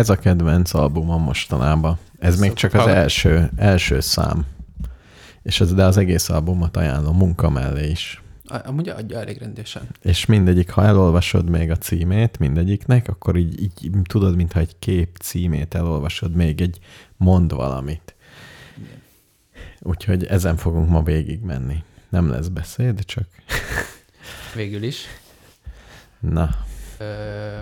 Ez a kedvenc albumom mostanában. Ez még csak az első, első szám. És ez, de az egész albumot ajánlom munka mellé is. Amúgy adja elég rendesen. És mindegyik, ha elolvasod még a címét mindegyiknek, akkor így, így tudod, mintha egy kép címét elolvasod, még egy mond valamit. Igen. Úgyhogy ezen fogunk ma végig menni. Nem lesz beszéd, csak... Végül is. Na. Ö,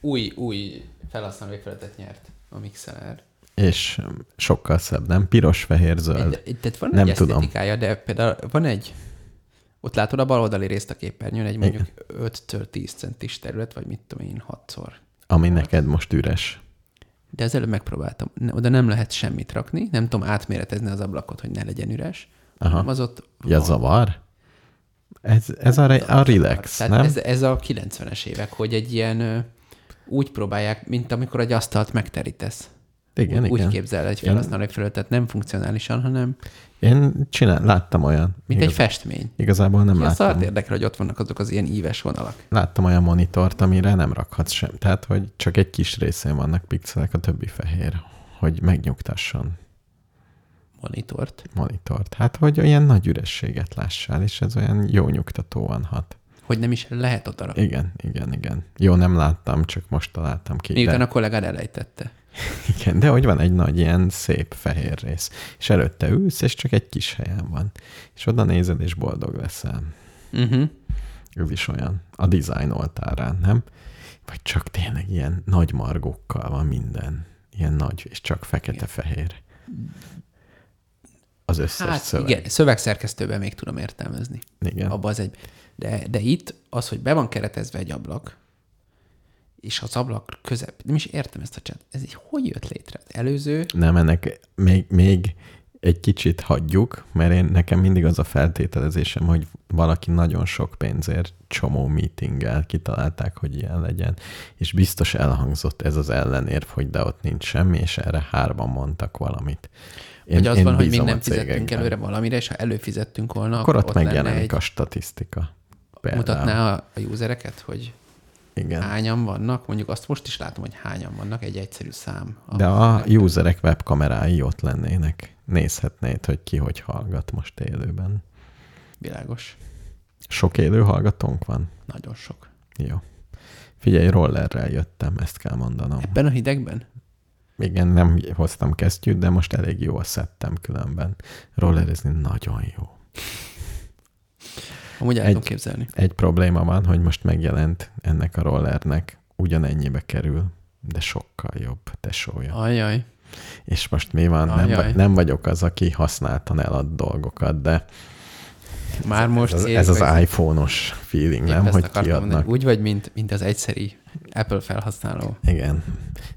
új, új felhasználó felületet nyert a Mixeler. És sokkal szebb, nem? Piros, fehér, zöld. Tehát van nem egy tudom. de például van egy, ott látod a bal oldali részt a képernyőn, egy mondjuk 5-től 10 centis terület, vagy mit tudom én, 6-szor. Ami hat. neked most üres. De ezzel megpróbáltam. Oda nem lehet semmit rakni, nem tudom átméretezni az ablakot, hogy ne legyen üres. Aha. Az ott ja, zavar? Ez, ez a, a relax, Tehát nem? Ez, ez a 90-es évek, hogy egy ilyen úgy próbálják, mint amikor egy asztalt megterítesz. Igen, úgy, igen. Úgy képzel egy felhasználói felületet, nem funkcionálisan, hanem... Én csinál, láttam olyan. Mint igaz, egy festmény. Igazából nem láttam. Szóval érdekel, hogy ott vannak azok az ilyen íves vonalak. Láttam olyan monitort, amire nem rakhatsz sem. Tehát, hogy csak egy kis részén vannak pixelek, a többi fehér. Hogy megnyugtasson. Monitort? Monitort. Hát, hogy olyan nagy ürességet lássál, és ez olyan jó nyugtatóan hat. Hogy nem is lehet ott arra. Igen, igen, igen. Jó, nem láttam, csak most találtam ki. Miután de... a kollégád elejtette. Igen, de hogy van egy nagy ilyen szép fehér rész, és előtte ülsz, és csak egy kis helyen van. És oda nézed, és boldog leszel. Uh-huh. Ez is olyan. A design oltárán, nem? Vagy csak tényleg ilyen nagy margókkal van minden. Ilyen nagy, és csak fekete-fehér. Az összes hát, szöveg. Igen, szövegszerkesztőben még tudom értelmezni. Igen. Abba az egy... De, de itt az, hogy be van keretezve egy ablak, és az ablak közep, nem is értem ezt a chat, ez így hogy jött létre? Az előző? Nem, ennek még, még egy kicsit hagyjuk, mert én nekem mindig az a feltételezésem, hogy valaki nagyon sok pénzért csomó meetinggel kitalálták, hogy ilyen legyen, és biztos elhangzott ez az ellenérv, hogy de ott nincs semmi, és erre hárman mondtak valamit. Én, hogy az én van, hogy még nem fizettünk előre valamire, és ha előfizettünk volna, akkor ott, ott megjelenik egy... a statisztika. Például. Mutatná a, a usereket, hogy igen. hányan vannak, mondjuk azt most is látom, hogy hányan vannak, egy egyszerű szám. De a meg... userek webkamerái ott lennének. Nézhetnéd, hogy ki hogy hallgat most élőben. Világos. Sok élő hallgatónk van? Nagyon sok. Jó. Figyelj, rollerrel jöttem, ezt kell mondanom. Ebben a hidegben? Igen, nem hoztam kesztyűt, de most elég jól szedtem különben. Rollerezni nagyon jó. Amúgy el egy, képzelni. Egy probléma van, hogy most megjelent ennek a rollernek, ugyanennyibe kerül, de sokkal jobb tesója. Ajaj. És most mi van? Nem, nem vagyok az, aki használtan elad dolgokat, de már most ez, ez az iPhone-os feeling, nem? Hogy kiadnak. Mondani. Úgy vagy, mint, mint az egyszeri Apple felhasználó. Igen.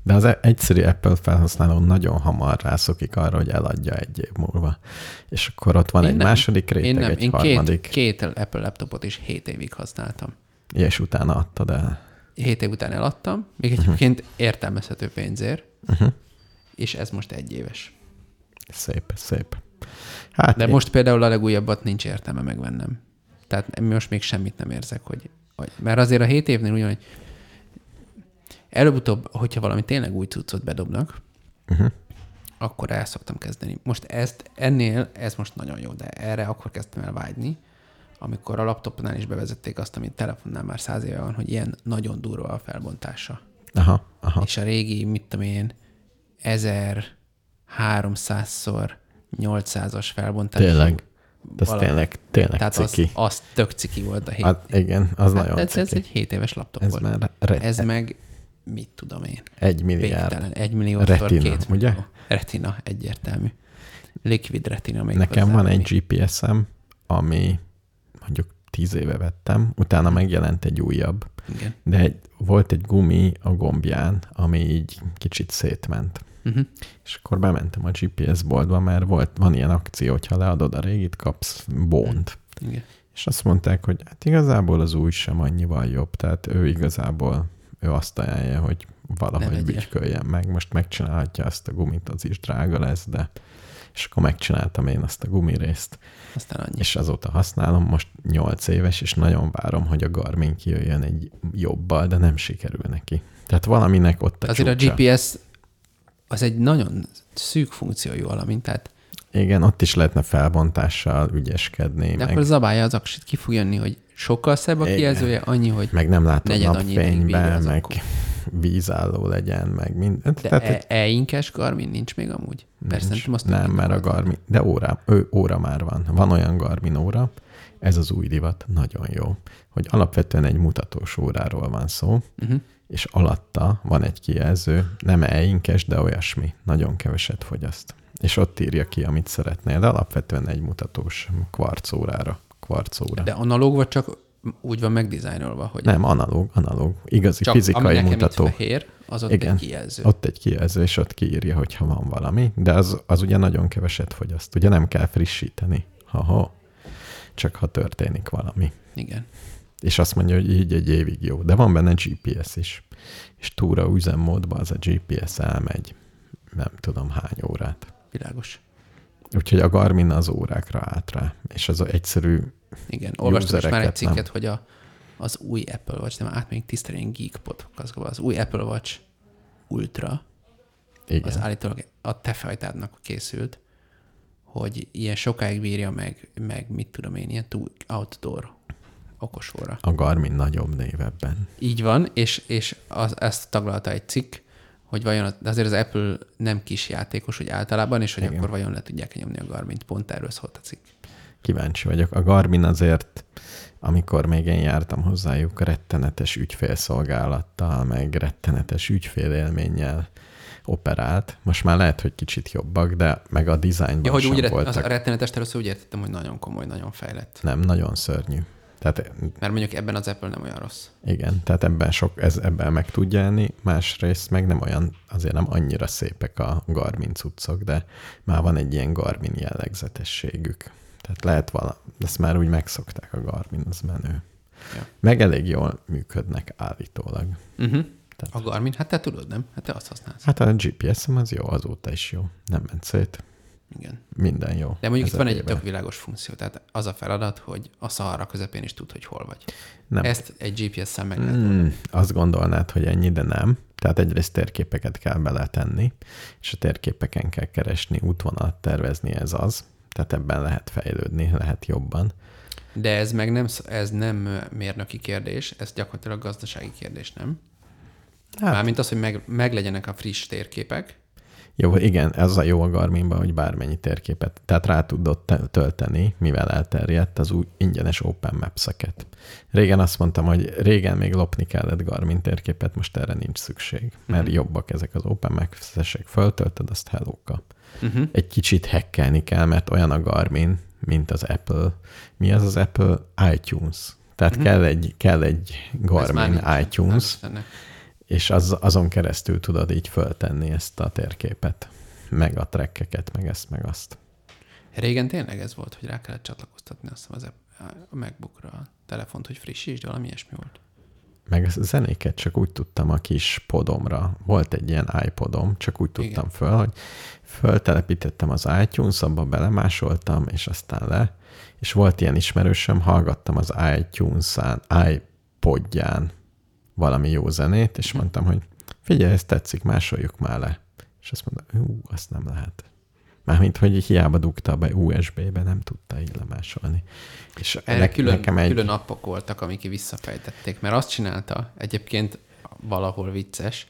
De az egyszerű Apple felhasználó nagyon hamar rászokik arra, hogy eladja egy év múlva. És akkor ott van én egy nem, második réteg, én nem. egy én harmadik. Két, két Apple laptopot is hét évig használtam. És utána adtad el? Hét év után eladtam, még uh-huh. egyébként értelmezhető pénzért, uh-huh. és ez most egy éves. Szép, szép. Hát De én... most például a legújabbat nincs értelme megvennem. Tehát most még semmit nem érzek, hogy... Mert azért a hét évnél ugyan, hogy előbb-utóbb, hogyha valami tényleg új cuccot bedobnak, uh-huh. akkor el szoktam kezdeni. Most ezt, ennél, ez most nagyon jó, de erre akkor kezdtem el vágyni, amikor a laptopnál is bevezették azt, amit telefonnál már száz éve van, hogy ilyen nagyon durva a felbontása. Aha, aha. És a régi, mit tudom én, 1300-szor 800-as felbontás. Tényleg. Ez valami. tényleg, tényleg Tehát ciki. Az, az tök ciki volt a hét. Hát igen, az hát nagyon ez, ciki. Ez egy 7 éves laptop ez volt. Már re- ez meg, mit tudom én. Egy milliárd. Végtelen. Egy millió retina, két ugye? Millió. Retina, egyértelmű. Liquid retina még Nekem van egy GPS-em, ami mondjuk tíz éve vettem, utána megjelent egy újabb. Igen. De egy, volt egy gumi a gombján, ami így kicsit szétment. Uh-huh. És akkor bementem a GPS boltba, mert volt, van ilyen akció, hogyha leadod a régit, kapsz bónt. Igen. És azt mondták, hogy hát igazából az új sem annyival jobb, tehát ő igazából ő azt ajánlja, hogy valahogy bütyköljen meg. Most megcsinálhatja ezt a gumit, az is drága lesz, de és akkor megcsináltam én azt a gumirészt. Aztán annyi. És azóta használom, most 8 éves, és nagyon várom, hogy a Garmin kijöjjön egy jobbal, de nem sikerül neki. Tehát valaminek ott a Azért csúcsa. a GPS az egy nagyon szűk funkciójú valami, tehát Igen, ott is lehetne felbontással ügyeskedni, de meg, akkor zabálja az aksit, ki fog jönni, hogy sokkal szebb a kijelzője, annyi, hogy meg nem látod napfénybe, meg vízálló legyen, meg minden. de Tehát, e- e-inkes Garmin nincs még amúgy. Persze, Nincs. szerintem azt Nem, mert a. Garmin, de óra, ő, óra már van. Van olyan Garmin óra, ez az új divat, nagyon jó, hogy alapvetően egy mutatós óráról van szó, Uh-huh. és alatta van egy kijelző, nem einkes, de olyasmi, nagyon keveset fogyaszt. És ott írja ki, amit szeretnél, de alapvetően egy mutatós kvarc órára, kvarc óra. De analóg vagy csak úgy van megdizájnolva, hogy Nem, analóg, analóg, igazi csak fizikai mutató. itt fehér, az ott Igen. egy kijelző. Ott egy kijelző, és ott kiírja, hogyha van valami, de az, az ugye nagyon keveset fogyaszt. Ugye nem kell frissíteni, ha-ha, csak ha történik valami. Igen. És azt mondja, hogy így egy évig jó. De van benne GPS is. És túra üzemmódban az a GPS elmegy, nem tudom hány órát. Világos. Úgyhogy a Garmin az órákra állt rá. És az egyszerű, Igen. Olvastam is már egy Usereket nem. cikket, hogy a, az új Apple Watch, nem átmegyünk tisztelni ilyen geek podcastba, az új Apple Watch Ultra, igen, az állítólag a te fajtádnak készült, hogy ilyen sokáig bírja meg, meg mit tudom én, ilyen túl outdoor okos óra. a Garmin nagyobb név ebben. Így van, és, és az, ezt taglalta egy cikk, hogy vajon, azért az Apple nem kis játékos, hogy általában, és hogy Igen. akkor vajon le tudják nyomni a Garmin-t. Pont erről szólt a cikk. Kíváncsi vagyok. A Garmin azért, amikor még én jártam hozzájuk, rettenetes ügyfélszolgálattal, meg rettenetes ügyfélélménnyel operált. Most már lehet, hogy kicsit jobbak, de meg a dizájnban Ja, hogy sem úgy voltak. az a rettenetes először úgy értettem, hogy nagyon komoly, nagyon fejlett. Nem, nagyon szörnyű. Tehát Mert mondjuk ebben az Apple nem olyan rossz. igen, tehát ebben sok, ez ebben meg tud jelni, másrészt meg nem olyan, azért nem annyira szépek a Garmin cuccok, de már van egy ilyen Garmin jellegzetességük. Tehát lehet vala, ezt már úgy megszokták a Garmin, az menő. Ja. Meg elég jól működnek állítólag. Uh-huh. Tehát- A Garmin, hát te tudod, nem? Hát te azt használsz. Hát a GPS-em az jó, azóta is jó. Nem ment szét. Igen. Minden jó. De mondjuk itt van egy tök világos funkció, tehát az a feladat, hogy a szahara közepén is tud, hogy hol vagy. Nem. Ezt egy GPS-szel meg lehet Mm, azt gondolnád, hogy ennyi, de nem. Tehát egyrészt térképeket kell beletenni, és a térképeken kell keresni, útvonalat tervezni, ez az. Tehát ebben lehet fejlődni, lehet jobban. De ez meg nem, ez nem mérnöki kérdés, ez gyakorlatilag gazdasági kérdés, nem? Hát, Mármint az, hogy meg, meglegyenek a friss térképek, jó, igen, ez a jó a Garminban, hogy bármennyi térképet, tehát rá tudod te- tölteni, mivel elterjedt az új ingyenes Open Maps-eket. Régen azt mondtam, hogy régen még lopni kellett Garmin térképet, most erre nincs szükség, mert Mhm. jobbak ezek az Open Maps-esek, föltöltöd, azt hellóka. uh-huh. egy kicsit hackelni kell, mert olyan a Garmin, mint az Apple. Mi az az Apple? iTunes. Tehát Mhm. kell, egy, kell egy Garmin nincs. iTunes, ennek. És az, azon keresztül tudod így föltenni ezt a térképet, meg a trekkeket, meg ezt, meg azt. Régen tényleg ez volt, hogy rá kellett csatlakoztatni azt az a MacBookra a telefont, hogy frissítsd, valami ilyesmi volt. Meg a zenéket csak úgy tudtam a kis podomra. Volt egy ilyen iPodom, csak úgy tudtam Igen. föl, hogy föltelepítettem az iTunes, abba belemásoltam, és aztán le. És volt ilyen ismerősöm, hallgattam az iTunes-án, iPodján valami jó zenét, és mondtam, hogy figyelj, ez tetszik, másoljuk már le. És azt mondta, ú, azt nem lehet. Mármint, hogy hiába dugta be USB-be, nem tudta így lemásolni. És Erre ne, külön, nekem egy... külön appok voltak, amik visszafejtették, mert azt csinálta, egyébként valahol vicces,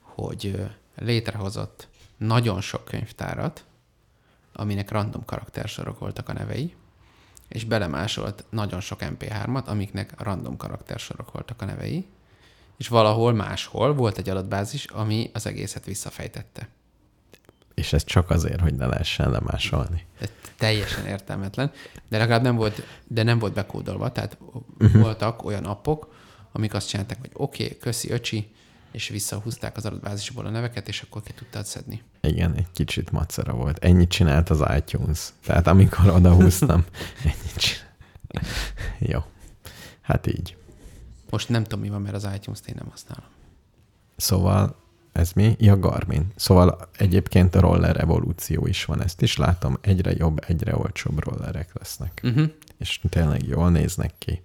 hogy létrehozott nagyon sok könyvtárat, aminek random karaktersorok voltak a nevei, és belemásolt nagyon sok MP3-at, amiknek random karaktersorok voltak a nevei, és valahol máshol volt egy adatbázis, ami az egészet visszafejtette. És ez csak azért, hogy ne lehessen lemásolni. Ez teljesen értelmetlen, de legalább nem volt, de nem volt bekódolva, tehát uh-huh. voltak olyan appok, amik azt csinálták, hogy oké, okay, köszi öcsi, és visszahúzták az adatbázisból a neveket, és akkor ki tudtad szedni. Igen, egy kicsit macera volt. Ennyit csinált az iTunes. Tehát amikor odahúztam, ennyit csinált. Jó. Hát így. Most nem tudom, mi van, mert az iTunes-t én nem használom. Szóval ez mi? Ja, Garmin. Szóval egyébként a roller evolúció is van, ezt is látom. Egyre jobb, egyre olcsóbb rollerek lesznek. Uh-huh. És tényleg jól néznek ki,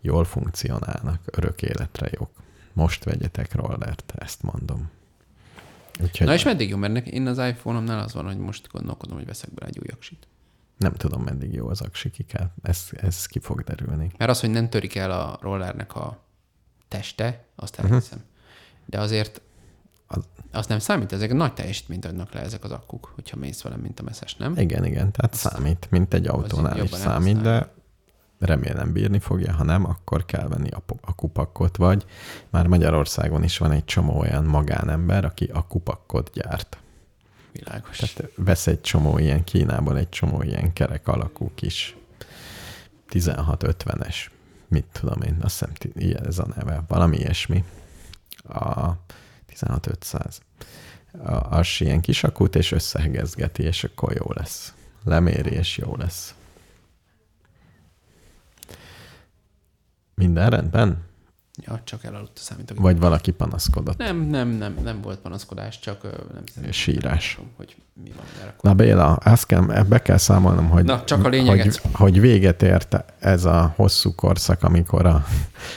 jól funkcionálnak, örök életre jók. Most vegyetek rollert, ezt mondom. Úgyhogy Na és meddig jó, mert én az iPhone-omnál az van, hogy most gondolkodom, hogy veszek bele egy új aksit. Nem tudom, meddig jó az aksi, ki kell. Ez, ez ki fog derülni. Mert az, hogy nem törik el a rollernek a teste, azt elhiszem. Uh-huh. De azért az... az nem számít, ezek nagy teljesítményt adnak le ezek az akkuk, hogyha mész velem, mint a messzes, nem? Igen, igen, tehát az számít, mint egy autónál is számít, de remélem bírni fogja, ha nem, akkor kell venni a akupakkot, vagy már Magyarországon is van egy csomó olyan magánember, aki akupakkot gyárt. Világos. Tehát vesz egy csomó ilyen Kínából, egy csomó ilyen kerek alakú kis 16-50-es, mit tudom én, azt hiszem, ilyen ez a neve, valami ilyesmi. A 16500. Az ilyen kis akut, és összehegezgeti, és akkor jó lesz. Leméri, és jó lesz. Minden rendben? Ja, csak elaludt a számítógép. Vagy valaki panaszkodott. Nem, nem, nem, nem volt panaszkodás, csak nem. Sírás. Tudom, hogy mi van erre. Na Béla, ezt kell, be kell számolnom, hogy, Na, csak a lényeget. hogy, hogy véget ért ez a hosszú korszak, amikor a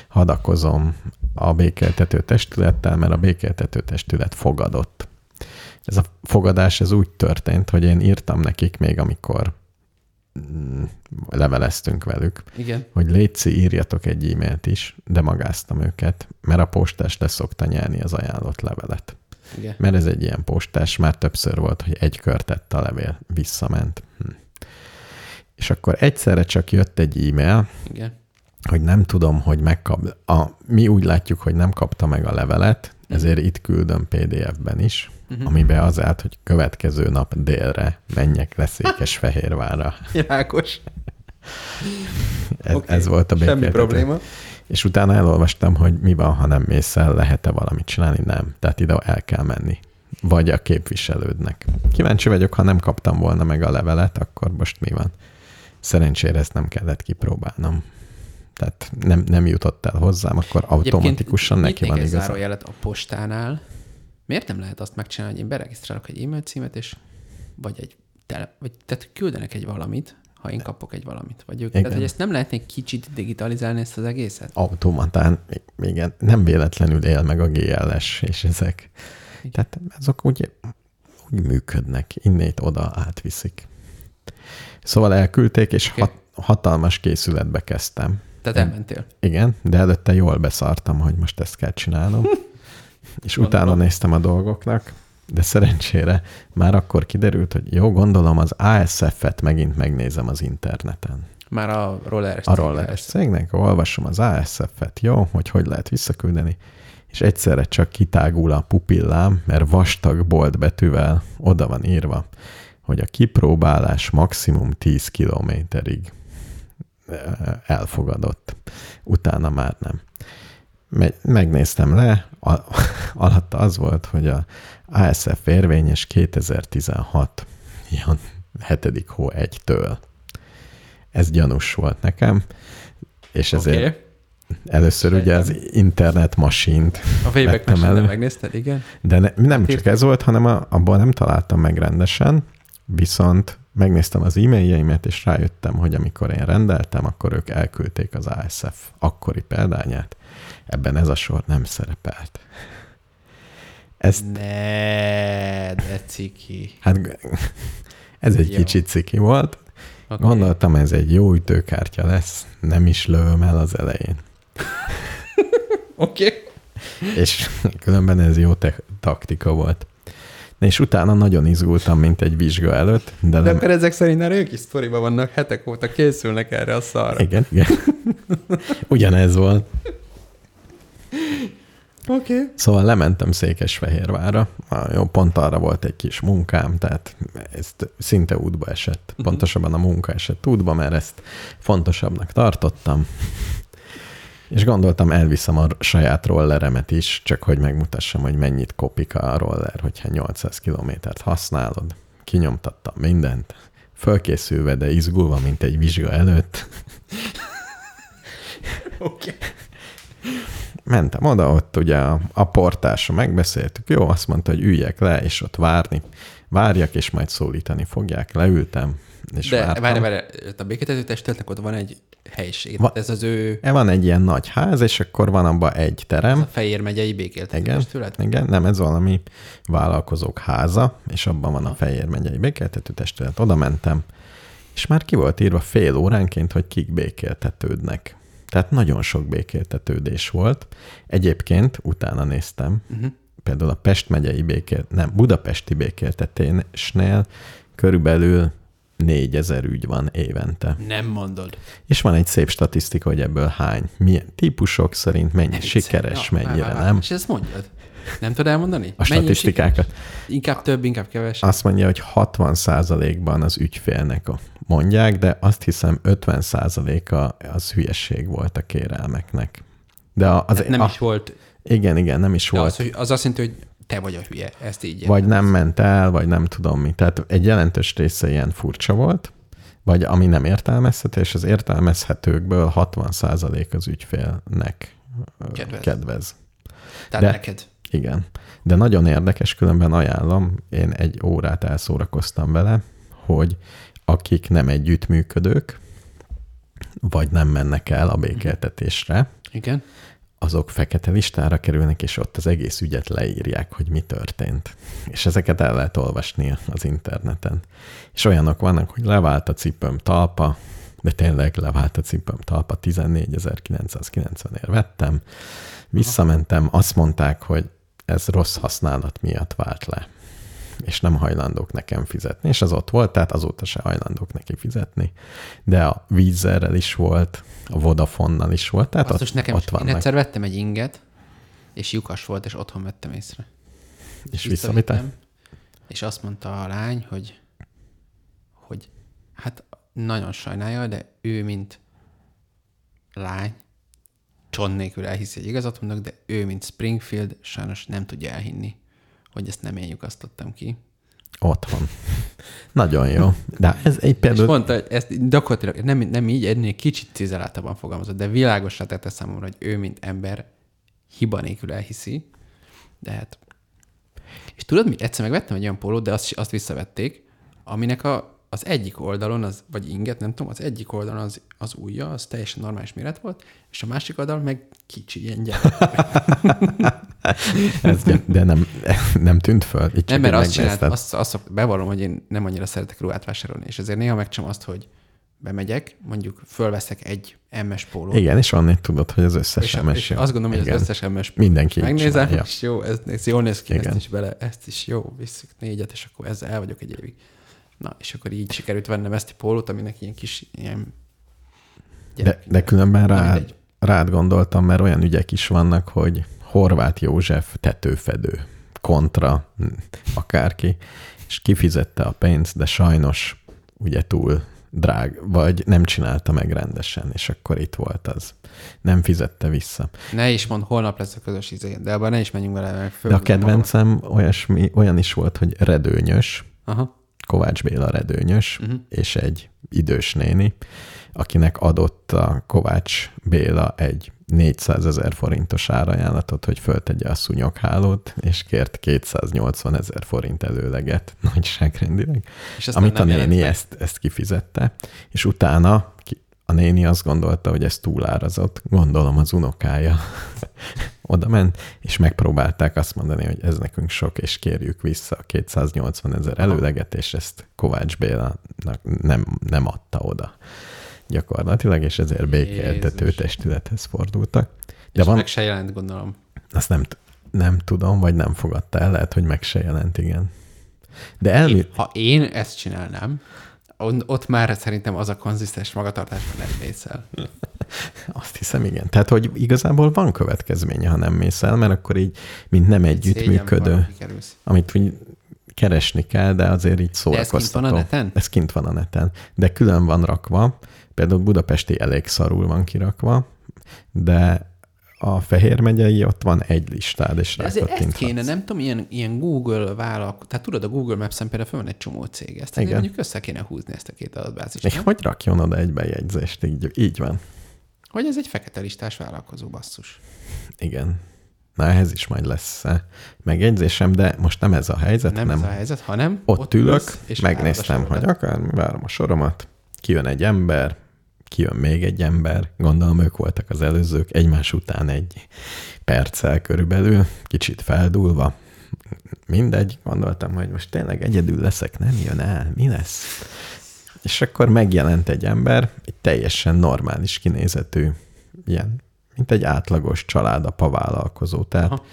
hadakozom a békeltető testülettel, mert a békeltető testület fogadott. Ez a fogadás ez úgy történt, hogy én írtam nekik még, amikor leveleztünk velük, Igen. hogy Léci, írjatok egy e-mailt is, de magáztam őket, mert a postás le szokta nyelni az ajánlott levelet. Igen. Mert ez egy ilyen postás, már többször volt, hogy egy kört tett a levél, visszament. Hm. És akkor egyszerre csak jött egy e-mail, Igen. hogy nem tudom, hogy megkap... A, mi úgy látjuk, hogy nem kapta meg a levelet, ezért itt küldöm PDF-ben is, uh-huh. amiben az állt, hogy következő nap délre menjek le Székesfehérvárra. Világos. ez, okay. ez volt a békéltető. Semmi probléma. És utána elolvastam, hogy mi van, ha nem mész el, lehet-e valamit csinálni? Nem. Tehát ide el kell menni. Vagy a képviselődnek. Kíváncsi vagyok, ha nem kaptam volna meg a levelet, akkor most mi van? Szerencsére ezt nem kellett kipróbálnom. Tehát nem, nem jutott el hozzám, akkor automatikusan Egyébként neki van igaz. jelet a postánál, Miért nem lehet azt megcsinálni, hogy én beregisztrálok egy e-mail címet, és vagy egy tele, vagy tehát küldenek egy valamit, ha én kapok egy valamit. Vagy ők, igen. tehát, hogy ezt nem lehetne egy kicsit digitalizálni ezt az egészet? Automatán, igen, nem véletlenül él meg a GLS és ezek. Igen. Tehát azok úgy, úgy működnek, innét oda átviszik. Szóval elküldték, és okay. hat, hatalmas készületbe kezdtem. Tehát elmentél? Igen, de előtte jól beszartam, hogy most ezt kell csinálnom. és gondolom. utána néztem a dolgoknak, de szerencsére már akkor kiderült, hogy jó, gondolom az ASF-et megint megnézem az interneten. Már a roller A roller cégnek, olvasom az ASF-et, jó, hogy hogy lehet visszaküldeni, és egyszerre csak kitágul a pupillám, mert vastag bolt betűvel oda van írva, hogy a kipróbálás maximum 10 kilométerig elfogadott. Utána már nem megnéztem le, alatta az volt, hogy a ASF érvényes 2016, ilyen 7. hó 1-től. Ez gyanús volt nekem, és ezért okay. először Sejtem. ugye az internet masint A Wayback machine megnézted, igen? De ne, nem hát csak ez volt, hanem a, abban nem találtam meg rendesen, viszont megnéztem az e-mailjeimet, és rájöttem, hogy amikor én rendeltem, akkor ők elküldték az ASF akkori példányát, Ebben ez a sor nem szerepelt. Ezt... Ne, de ciki. Hát ez egy jó. kicsit ciki volt. Okay. Gondoltam, ez egy jó ütőkártya lesz, nem is lövöm el az elején. Oké. okay. És különben ez jó te- taktika volt. És utána nagyon izgultam, mint egy vizsga előtt. De, de nem... akkor ezek szerint már ők is sztoriba vannak, hetek óta készülnek erre a szarra. Igen, igen. Ugyanez volt. Oké. Okay. Szóval lementem Székesfehérvára, jó, pont arra volt egy kis munkám, tehát ezt szinte útba esett. Uh-huh. Pontosabban a munka esett útba, mert ezt fontosabbnak tartottam. És gondoltam, elviszem a saját rolleremet is, csak hogy megmutassam, hogy mennyit kopik a roller, hogyha 800 kilométert használod. Kinyomtattam mindent, fölkészülve, de izgulva, mint egy vizsga előtt. Oké. Okay. Mentem oda, ott ugye a, a portásra megbeszéltük, jó, azt mondta, hogy üljek le, és ott várni, várjak, és majd szólítani fogják. Leültem, és De vártam. várj, várj, a békétető testületnek ott van egy helység. Va- Ez az ő E Van egy ilyen nagy ház, és akkor van abban egy terem. a Fejér megyei békéltető Igen, testület. igen, nem, ez valami vállalkozók háza, és abban van a Fejér megyei békéltető testület. Oda mentem, és már ki volt írva fél óránként, hogy kik békéltetődnek. Tehát nagyon sok békéltetődés volt. Egyébként utána néztem, uh-huh. például a Pest megyei békél, nem, Budapesti békéltetésnél körülbelül 4000 ügy van évente. Nem mondod. És van egy szép statisztika, hogy ebből hány, milyen típusok szerint, mennyi sikeres, Ja, mennyire nem. És ezt mondjad? Nem tudod elmondani? A statisztikákat. sikeres? Inkább több, inkább kevesebb. Azt mondja, hogy 60%-ban az ügyfélnek mondják, de azt hiszem 50%-a az hülyesség volt a kérelmeknek. De az, nem a, is volt. Igen, igen, nem is De volt. az, az azt jelenti, hogy te vagy a hülye. Ezt így Vagy nem ment el, vagy nem tudom mi. Tehát egy jelentős része ilyen furcsa volt, vagy ami nem értelmezhető, és az értelmezhetőkből 60% az ügyfélnek Kedvez. kedvez. Tehát de- neked. Igen. De nagyon érdekes, különben ajánlom, én egy órát elszórakoztam vele, hogy akik nem együttműködők, vagy nem mennek el a békéltetésre, Igen. azok fekete listára kerülnek, és ott az egész ügyet leírják, hogy mi történt. És ezeket el lehet olvasni az interneten. És olyanok vannak, hogy levált a cipőm talpa, de tényleg levált a cipőm talpa, 14.990-ért vettem, visszamentem, azt mondták, hogy ez rossz használat miatt vált le és nem hajlandók nekem fizetni, és az ott volt, tehát azóta se hajlandók neki fizetni. De a vízerrel is volt, a Vodafonnal is volt, tehát Azt ott, nekem ott is. Én vannak. egyszer vettem egy inget, és lyukas volt, és otthon vettem észre. És? Visszavittem, És azt mondta a lány, hogy, hogy hát nagyon sajnálja, de ő, mint lány, cson nélkül elhiszi, hogy igazat mondok, de ő, mint Springfield, sajnos nem tudja elhinni, hogy ezt nem én lyukasztottam ki. Otthon. Nagyon jó. De ez egy És például... mondta, hogy ezt gyakorlatilag nem, nem így, ennél kicsit cizeláltabban fogalmazott, de világosra tette számomra, hogy ő, mint ember, hiba nélkül elhiszi, de hát... És tudod mi? Egyszer megvettem egy olyan pólót, de azt, azt visszavették, aminek a, az egyik oldalon, az, vagy inget, nem tudom, az egyik oldalon az, az ujja, az teljesen normális méret volt, és a másik oldalon meg kicsi, ilyen gyerek. Ez, de nem, nem tűnt föl. Itt Nem, mert azt csinált, azt, azt bevallom, hogy én nem annyira szeretek ruhát vásárolni, és ezért néha megcsom azt, hogy bemegyek, mondjuk fölveszek egy MS pólót, Igen, és onnét tudod, hogy az összes és, MS és azt gondolom, hogy Igen. az összes MS Mindenki így megnézem, és jó, ez, ez jól néz ki, Igen. ezt is bele, ezt is jó, visszük négyet, és akkor ezzel el vagyok egy évig. Na, és akkor így sikerült vennem ezt a pólót, aminek ilyen kis, ilyen De, de különben Na, rád, gondoltam, mert olyan ügyek is vannak, hogy Horváth József tetőfedő kontra akárki, és kifizette a pénzt, de sajnos ugye túl drág, vagy nem csinálta meg rendesen, és akkor itt volt az. Nem fizette vissza. Ne is mond, holnap lesz a közös izé, de abban ne is menjünk vele, mert föl De a kedvencem olyasmi, olyan is volt, hogy redőnyös, Aha. Kovács Béla redőnyös, uh-huh. és egy idős néni, akinek adott a Kovács Béla egy 400 ezer forintos árajánlatot, hogy föltegye a szúnyoghálót, és kért 280 ezer forint előleget nagyságrendileg, És amit a néni meg. ezt, ezt kifizette, és utána a néni azt gondolta, hogy ez túlárazott, gondolom az unokája oda ment, és megpróbálták azt mondani, hogy ez nekünk sok, és kérjük vissza a 280 ezer előleget, és ezt Kovács Bélának nem, nem adta oda gyakorlatilag, és ezért békeltető Jézus. testülethez fordultak. De És van, meg se jelent, gondolom. azt nem, nem tudom, vagy nem fogadta el, lehet, hogy meg se jelent, igen. De elmi... Ha én ezt csinálnám, ott már szerintem az a konzisztens magatartásban nem mész el. Azt hiszem, igen. Tehát, hogy igazából van következménye, ha nem mész el, mert akkor így, mint nem együttműködő, amit úgy keresni kell, de azért így De ez kint szórakoztató. van a neten? Ez kint van a neten. De külön van rakva, például Budapesti elég szarul van kirakva, de a Fehér megyei ott van egy listád, és De ezért ezt kéne, nem tudom, ilyen, ilyen Google vállalk, tehát tudod, a Google Maps-en például föl van egy csomó cég, ezt Igen. mondjuk össze kéne húzni ezt a két adatbázist. És hogy rakjon oda egy bejegyzést? Így, így van. Hogy ez egy fekete listás vállalkozó basszus. Igen. Na, ehhez is majd lesz megjegyzésem, de most nem ez a helyzet, Nem, hanem ez a helyzet, hanem ott, ott ülök, és megnéztem, hogy akár várom a soromat, kijön egy ember, kijön még egy ember, gondolom ők voltak az előzők, egymás után egy perccel körülbelül, kicsit feldúlva, mindegy, gondoltam, hogy most tényleg egyedül leszek, nem jön el, mi lesz? És akkor megjelent egy ember, egy teljesen normális kinézetű, ilyen, mint egy átlagos családapa vállalkozó, tehát Aha.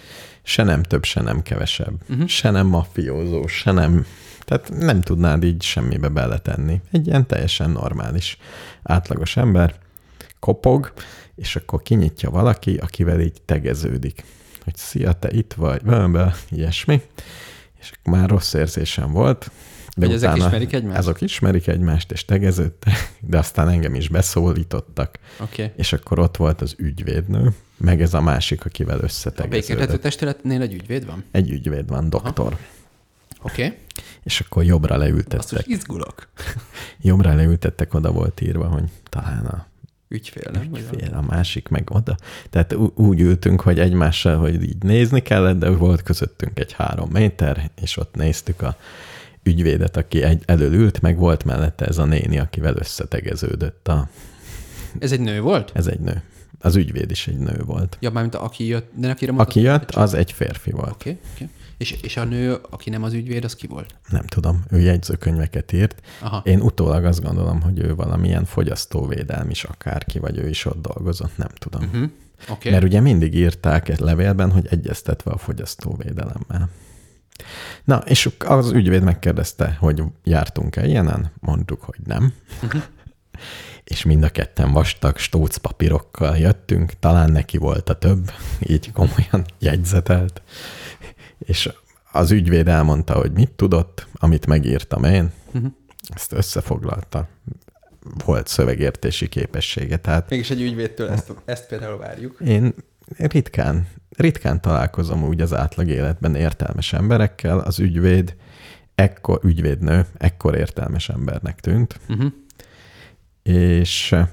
se nem több, se nem kevesebb, uh-huh. se nem mafiózó, se nem, tehát nem tudnád így semmibe beletenni. Egy ilyen teljesen normális, átlagos ember, kopog, és akkor kinyitja valaki, akivel így tegeződik. Hogy szia, te itt vagy, bőből, ilyesmi. És akkor már rossz érzésem volt. De Hogy ezek ismerik egymást? Azok ismerik egymást, és tegeződtek, de aztán engem is beszólítottak. Okay. és akkor ott volt az ügyvédnő, meg ez a másik, akivel A békéltető összetegeződött. testületnél egy ügyvéd van? Egy ügyvéd van, doktor. Oké. Okay. És akkor jobbra Basszus, leültettek. izgulok. Jobbra leültettek, oda volt írva, hogy talán a Ügyfél, nem? Vagy fél, a másik meg oda. Tehát úgy ültünk, hogy egymással, hogy így nézni kellett, de volt közöttünk egy három méter, és ott néztük a ügyvédet, aki egy, elől ült, meg volt mellette ez a néni, akivel összetegeződött. A, Ez egy nő volt? ez egy nő. Az ügyvéd is egy nő volt. Ja, mármint aki jött, de akire Aki jött, az egy férfi volt. Oké, okay, okay. És, és a nő, aki nem az ügyvéd, az ki volt? Nem tudom, ő jegyzőkönyveket írt. Aha. Én utólag azt gondolom, hogy ő valamilyen fogyasztóvédelmi is akárki, vagy ő is ott dolgozott, nem tudom. Uh-huh. Oké. Okay. Mert ugye mindig írták egy levélben, hogy egyeztetve a fogyasztóvédelemmel. Na, és az ügyvéd megkérdezte, hogy jártunk-e ilyenen? Mondtuk, hogy nem. És mind a ketten vastag stóc papírokkal jöttünk, talán neki volt a több, így komolyan jegyzetelt. És az ügyvéd elmondta, hogy mit tudott, amit megírtam én, Uh-huh. ezt összefoglalta. Volt szövegértési képessége, tehát Mégis egy ügyvédtől ezt, ezt például várjuk. én ritkán, ritkán találkozom úgy az átlag életben értelmes emberekkel. Az ügyvéd, ekkor, ügyvédnő, ekkor értelmes embernek tűnt, Uh-huh. És eh,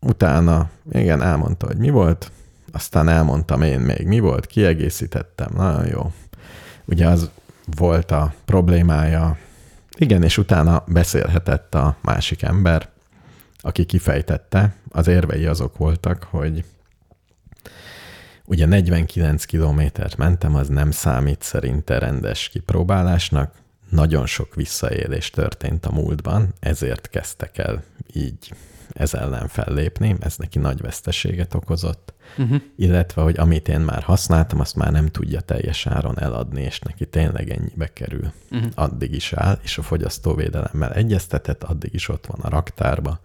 utána, igen, elmondta, hogy mi volt, aztán elmondtam én még, mi volt, kiegészítettem, nagyon jó. Ugye az volt a problémája, igen, és utána beszélhetett a másik ember, aki kifejtette, az érvei azok voltak, hogy ugye 49 kilométert mentem, az nem számít szerinte rendes kipróbálásnak, nagyon sok visszaélés történt a múltban, ezért kezdtek el így ez ellen fellépni, ez neki nagy veszteséget okozott, Uh-huh. illetve, hogy amit én már használtam, azt már nem tudja teljes áron eladni, és neki tényleg ennyibe kerül. Uh-huh. Addig is áll, és a fogyasztóvédelemmel egyeztetett, addig is ott van a raktárba.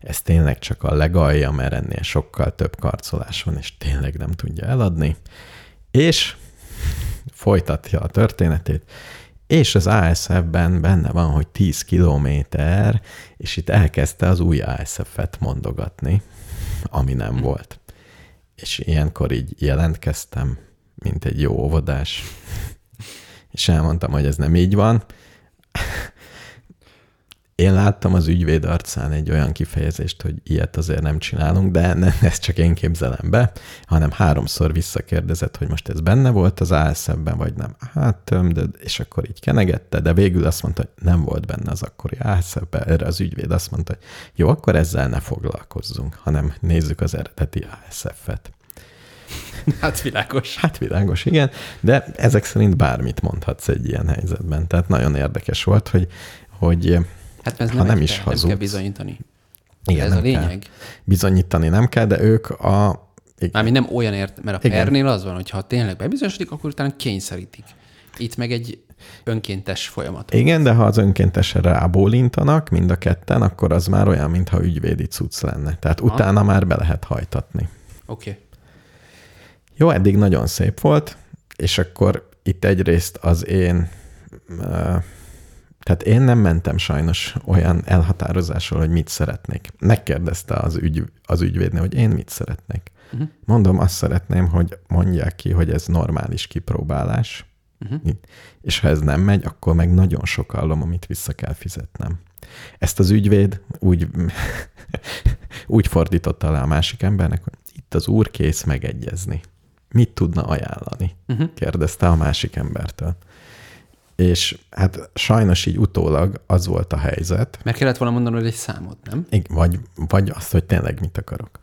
Ez tényleg csak a legalja, mert ennél sokkal több karcolás van, és tényleg nem tudja eladni. És folytatja a történetét, és az ASF-ben benne van, hogy 10 kilométer, és itt elkezdte az új ASF-et mondogatni, ami nem volt. És ilyenkor így jelentkeztem, mint egy jó óvodás, és elmondtam, hogy ez nem így van. Én láttam az ügyvéd arcán egy olyan kifejezést, hogy ilyet azért nem csinálunk, de ne, ezt csak én képzelem be, hanem háromszor visszakérdezett, hogy most ez benne volt az ASF-ben, vagy nem. Hát, de, és akkor így kenegette, de végül azt mondta, hogy nem volt benne az akkori ASF-ben. Erre az ügyvéd azt mondta, hogy jó, akkor ezzel ne foglalkozzunk, hanem nézzük az eredeti ASF-et. Hát világos. Hát világos, igen, de ezek szerint bármit mondhatsz egy ilyen helyzetben. Tehát nagyon érdekes volt, hogy, hogy Hát ez Ha nem, nem egy is te, nem kell hazudsz. bizonyítani. igen, ez a nem kell. lényeg. Bizonyítani nem kell, de ők a... igen, Mármint nem olyan ért, mert a Igen. pernél az van, hogy ha tényleg bebizonyosodik, akkor utána kényszerítik. Itt meg egy önkéntes folyamat. Igen, de ha az önkéntesen rábólintanak mind a ketten, akkor az már olyan, mintha ügyvédi cucc lenne. Tehát Aha. utána már be lehet hajtatni. Oké. Okay. Jó, eddig nagyon szép volt, és akkor itt egyrészt az én, tehát én nem mentem sajnos olyan elhatározásról, hogy mit szeretnék. Megkérdezte az, ügy, az ügyvédnő, hogy én mit szeretnék. Uh-huh. Mondom, azt szeretném, hogy mondják ki, hogy ez normális kipróbálás, Uh-huh. és ha ez nem megy, akkor meg nagyon sok állom, amit vissza kell fizetnem. Ezt az ügyvéd úgy, úgy fordította le a másik embernek, hogy itt az úr kész megegyezni. Mit tudna ajánlani? Uh-huh. kérdezte a másik embertől. És hát sajnos így utólag az volt a helyzet. Mert kellett volna mondanod egy számot, nem? Vagy, vagy azt, hogy tényleg mit akarok.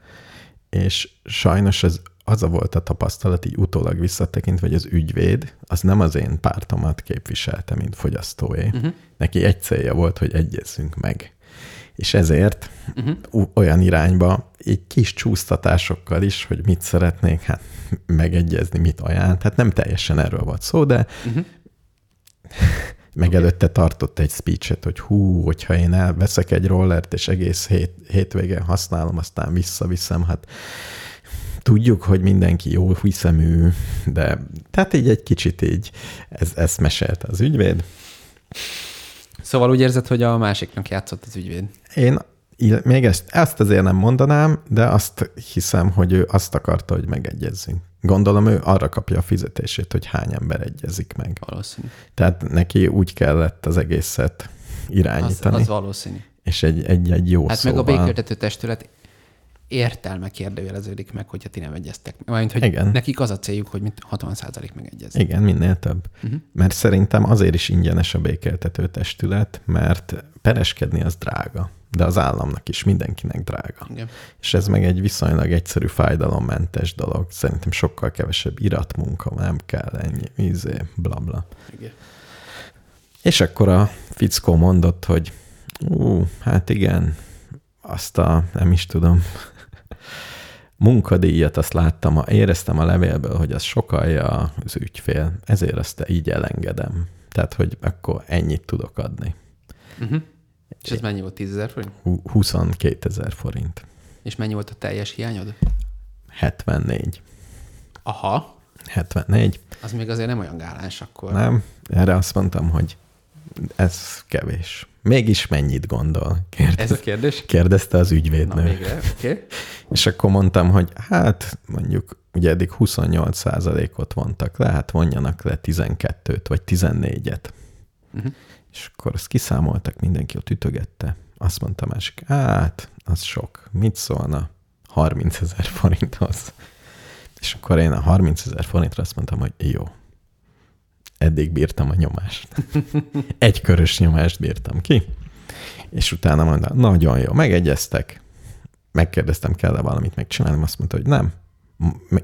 És sajnos ez az a volt a tapasztalat, így utólag visszatekintve, hogy az ügyvéd, az nem az én pártomat képviselte, mint fogyasztóé. Uh-huh. Neki egy célja volt, hogy egyezzünk meg. És ezért uh-huh. olyan irányba, így kis csúsztatásokkal is, hogy mit szeretnék, hát megegyezni, mit ajánl. Hát nem teljesen erről volt szó, de uh-huh. meg okay. előtte tartott egy speechet, hogy hú, hogyha én elveszek egy rollert, és egész hét, hétvégén használom, aztán visszaviszem, hát tudjuk, hogy mindenki jó hiszemű, de tehát így egy kicsit így ez, ezt mesélte az ügyvéd. Szóval úgy érzed, hogy a másiknak játszott az ügyvéd? Én még ezt, ezt azért nem mondanám, de azt hiszem, hogy ő azt akarta, hogy megegyezzünk. Gondolom ő arra kapja a fizetését, hogy hány ember egyezik meg. Valószínű. Tehát neki úgy kellett az egészet irányítani. Az, az valószínű. És egy, egy, egy jó Hát szóval... meg a békéltető testület értelme kérdőjeleződik meg, hogyha ti nem egyeztek. Mármint, hogy Igen. nekik az a céljuk, hogy mint 60% megegyez. Igen, minél több. Uh-huh. Mert szerintem azért is ingyenes a békeltető testület, mert pereskedni az drága, de az államnak is mindenkinek drága. Igen. És ez meg egy viszonylag egyszerű fájdalommentes dolog. Szerintem sokkal kevesebb iratmunka, nem kell ennyi, izé, bla bla. Igen. És akkor a fickó mondott, hogy ú, hát igen, azt a, nem is tudom, munkadíjat azt láttam, éreztem a levélből, hogy az sokalja az ügyfél, ezért azt így elengedem. Tehát, hogy akkor ennyit tudok adni. Uh-huh. És ez mennyi volt? 10 ezer forint? 22 ezer forint. És mennyi volt a teljes hiányod? 74. Aha. 74. Az még azért nem olyan gáláns akkor. Nem, erre azt mondtam, hogy ez kevés. Mégis mennyit gondol? Kérdez, Ez a kérdés? Kérdezte az ügyvédnő. Na, végre, okay. És akkor mondtam, hogy hát mondjuk ugye eddig 28 ot vontak le, hát vonjanak le 12-t vagy 14-et. Uh-huh. És akkor azt kiszámoltak, mindenki ott ütögette. Azt mondta a másik, hát, az sok. Mit szólna 30 ezer forinthoz? És akkor én a 30 ezer forintra azt mondtam, hogy jó, eddig bírtam a nyomást. Egy körös nyomást bírtam ki, és utána mondta, nagyon jó, megegyeztek. Megkérdeztem, kell-e valamit megcsinálni, azt mondta, hogy nem.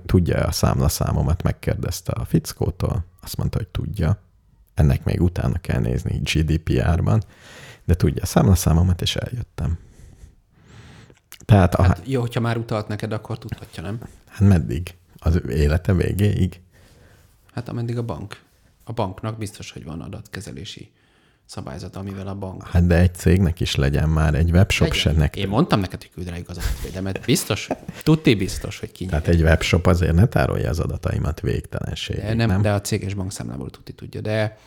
Tudja a számlaszámomat, megkérdezte a fickótól, azt mondta, hogy tudja. Ennek még utána kell nézni GDPR-ban, de tudja a számlaszámomat, és eljöttem. Tehát a... Hát jó, hogyha már utalt neked, akkor tudhatja, nem? Hát meddig? Az élete végéig? Hát ameddig a bank a banknak biztos, hogy van adatkezelési szabályzat, amivel a bank... Hát de egy cégnek is legyen már egy webshop legyen. se nektek. Én mondtam neked, hogy küld rá igazatvédelmet. Biztos, tudti biztos, hogy ki. Tehát egy webshop azért ne tárolja az adataimat végtelenség. De, nem, nem, de a céges bankszámlából tudti tudja. De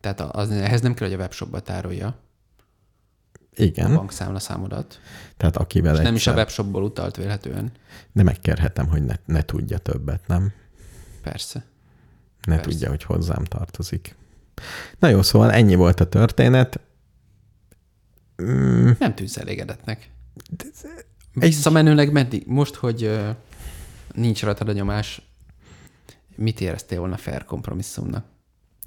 tehát az, ehhez nem kell, hogy a webshopba tárolja. Igen. A bankszámla számodat. Tehát akivel És egyszer... nem is a webshopból utalt vélhetően. De megkérhetem, hogy ne, ne tudja többet, nem? Persze ne Persze. tudja, hogy hozzám tartozik. Na jó, szóval ennyi volt a történet. Mm. Nem tűnsz elégedetnek. Visszamenőleg meddig? Most, hogy uh, nincs rajtad a nyomás, mit éreztél volna fair kompromisszumnak?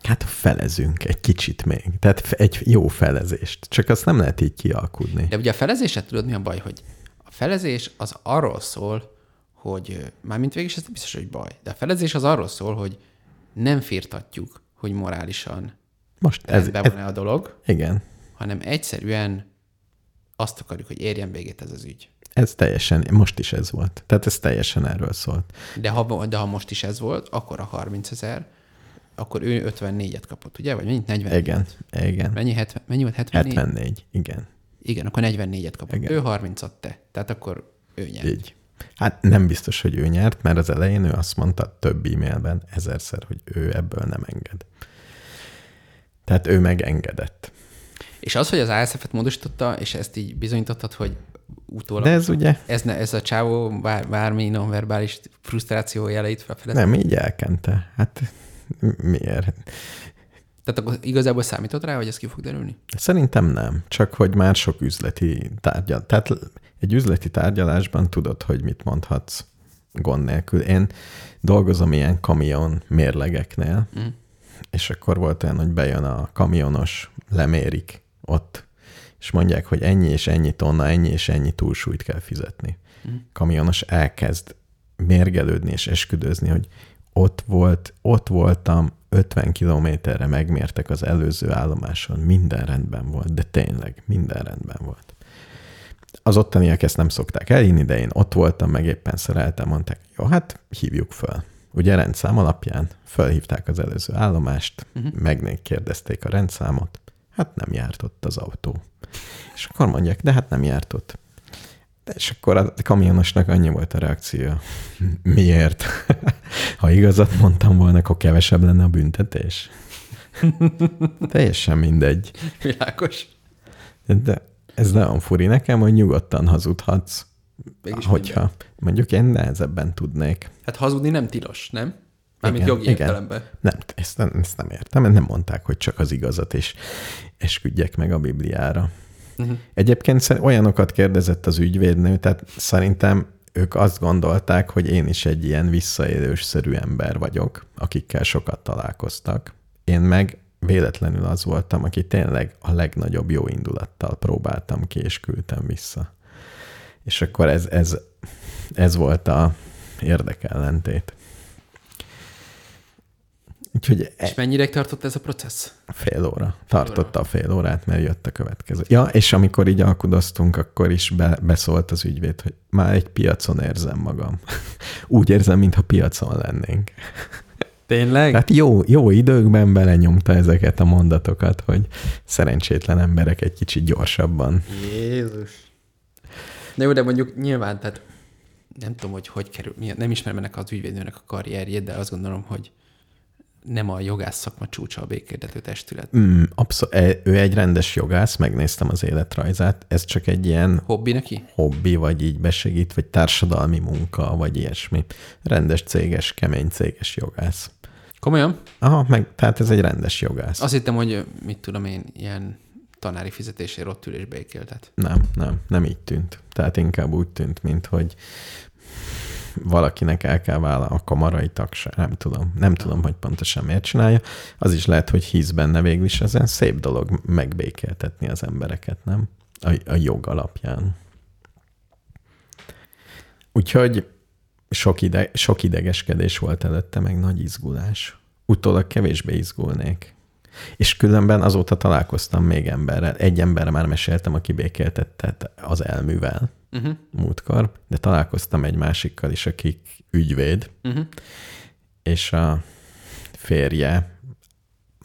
Hát felezünk egy kicsit még. Tehát egy jó felezést. Csak azt nem lehet így kialkudni. De ugye a felezéset tudod, mi a baj, hogy a felezés az arról szól, hogy mármint végig ez nem biztos, hogy baj, de a felezés az arról szól, hogy nem firtatjuk, hogy morálisan Most ez, ez van-e a dolog. Igen. Hanem egyszerűen azt akarjuk, hogy érjen végét ez az ügy. Ez teljesen, most is ez volt. Tehát ez teljesen erről szólt. De ha, de ha most is ez volt, akkor a 30 ezer, akkor ő 54-et kapott, ugye? Vagy mennyit? 40 Igen, igen. Mennyi, 70, mennyi volt? 74? 74, igen. Igen, akkor 44-et kapott. Igen. Ő 30-at te. Tehát akkor ő nyert. Így. Hát nem biztos, hogy ő nyert, mert az elején ő azt mondta több e-mailben ezerszer, hogy ő ebből nem enged. Tehát ő megengedett. És az, hogy az ASF-et módosította, és ezt így bizonyítottad, hogy utólag... De ez ugye... Ez, ne, ez a csávó bár, bármi nonverbális frusztráció jeleit felfedezte? Nem, így elkente. Hát miért? Tehát akkor igazából számított rá, hogy ez ki fog derülni? Szerintem nem, csak hogy már sok üzleti tárgyal. Tehát egy üzleti tárgyalásban tudod, hogy mit mondhatsz gond nélkül. Én dolgozom ilyen kamion mérlegeknél, mm. és akkor volt olyan, hogy bejön a kamionos, lemérik ott, és mondják, hogy ennyi és ennyi tonna, ennyi és ennyi túlsúlyt kell fizetni. Mm. Kamionos elkezd mérgelődni és esküdözni, hogy ott volt, ott voltam, 50 kilométerre megmértek az előző állomáson, minden rendben volt, de tényleg minden rendben volt. Az ottaniak ezt nem szokták elhinni, de én ott voltam, meg éppen szereltem, mondták, jó, hát hívjuk föl. Ugye rendszám alapján felhívták az előző állomást, uh-huh. megnék kérdezték a rendszámot, hát nem járt ott az autó. És akkor mondják, de hát nem járt ott. De és akkor a kamionosnak annyi volt a reakció. Miért? ha igazat mondtam volna, akkor kevesebb lenne a büntetés. Teljesen mindegy. Világos. De ez nagyon furi nekem, hogy nyugodtan hazudhatsz, Mégis hogyha minden. mondjuk én nehezebben tudnék. Hát hazudni nem tilos, nem? Mármint jogi igen. értelemben. Nem, ezt nem, ezt nem értem. Nem mondták, hogy csak az igazat, és esküdjek meg a Bibliára. Uh-huh. Egyébként olyanokat kérdezett az ügyvédnő, tehát szerintem ők azt gondolták, hogy én is egy ilyen visszaélős-szerű ember vagyok, akikkel sokat találkoztak. Én meg véletlenül az voltam, aki tényleg a legnagyobb jó indulattal próbáltam ki, és küldtem vissza. És akkor ez, ez, ez volt a érdekellentét. Úgyhogy és e... mennyire tartott ez a processz? Fél óra. Tartotta a fél órát, mert jött a következő. Ja, és amikor így alkudoztunk, akkor is be, beszólt az ügyvéd, hogy már egy piacon érzem magam. Úgy érzem, mintha piacon lennénk. Tényleg? Tehát jó, jó időkben belenyomta ezeket a mondatokat, hogy szerencsétlen emberek egy kicsit gyorsabban. Jézus. De jó, de mondjuk nyilván, tehát nem tudom, hogy hogy kerül, nem ismerem ennek az ügyvédnőnek a karrierjét, de azt gondolom, hogy nem a jogász szakma csúcsa a békérdető testület. Mm, abszol- e, ő egy rendes jogász, megnéztem az életrajzát, ez csak egy ilyen... Hobbi neki? Hobbi, vagy így besegít, vagy társadalmi munka, vagy ilyesmi. Rendes céges, kemény céges jogász. Komolyan? Aha, meg, tehát ez egy rendes jogász. Azt hittem, hogy mit tudom én, ilyen tanári fizetésért ott ül és békéltet. Nem, nem, nem így tűnt. Tehát inkább úgy tűnt, mint hogy valakinek el kell vállalni a kamarai tagság, nem tudom. Nem tudom, hogy pontosan miért csinálja. Az is lehet, hogy hisz benne végül is ezen szép dolog megbékéltetni az embereket, nem? A, a jog alapján. Úgyhogy sok, ide, sok idegeskedés volt előtte, meg nagy izgulás. Utólag kevésbé izgulnék. És különben azóta találkoztam még emberrel. Egy emberre már meséltem, aki békéltetett az elművel uh-huh. múltkor, de találkoztam egy másikkal is, akik ügyvéd, uh-huh. és a férje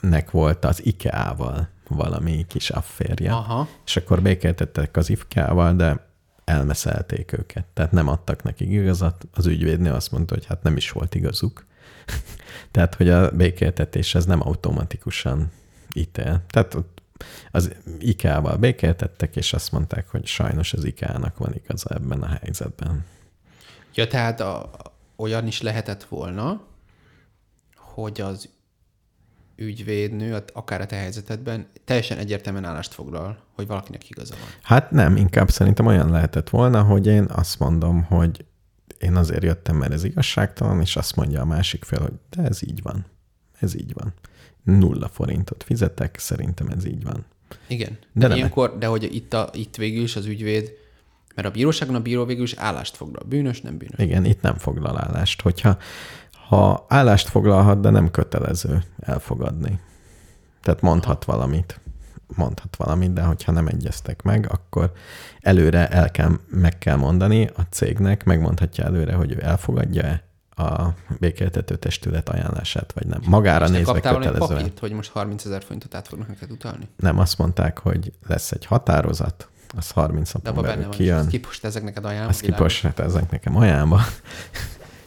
nek volt az IKEA-val valami kis afférje, Aha. és akkor békéltettek az IKEA-val, de elmeszelték őket. Tehát nem adtak nekik igazat. Az ügyvédnő azt mondta, hogy hát nem is volt igazuk. Tehát, hogy a békéltetés ez nem automatikusan ítél. Tehát az IKEA-val békéltettek, és azt mondták, hogy sajnos az IKEA-nak van igaza ebben a helyzetben. Ja, tehát a, olyan is lehetett volna, hogy az ügyvédnő, akár a te helyzetedben teljesen egyértelműen állást foglal, hogy valakinek igaza van. Hát nem, inkább szerintem olyan lehetett volna, hogy én azt mondom, hogy én azért jöttem, mert ez igazságtalan, és azt mondja a másik fél, hogy de ez így van. Ez így van. Nulla forintot fizetek, szerintem ez így van. Igen. De, de ilyenkor, de hogy itt, a, itt végül is az ügyvéd, mert a bíróságon a bíró végül is állást foglal. Bűnös, nem bűnös. Igen, itt nem foglal állást. Hogyha ha állást foglalhat, de nem kötelező elfogadni. Tehát mondhat valamit. Mondhat valamit, de hogyha nem egyeztek meg, akkor előre el kell, meg kell mondani a cégnek, megmondhatja előre, hogy ő elfogadja-e a békéltető testület ajánlását, vagy nem. Magára És nézve kötelezően. papírt, hogy most 30 ezer forintot át fognak neked utalni? Nem, azt mondták, hogy lesz egy határozat, az 30 napon belül kijön. Kipost ezek neked ajánlva. Ezt kipost ezek nekem ajánlva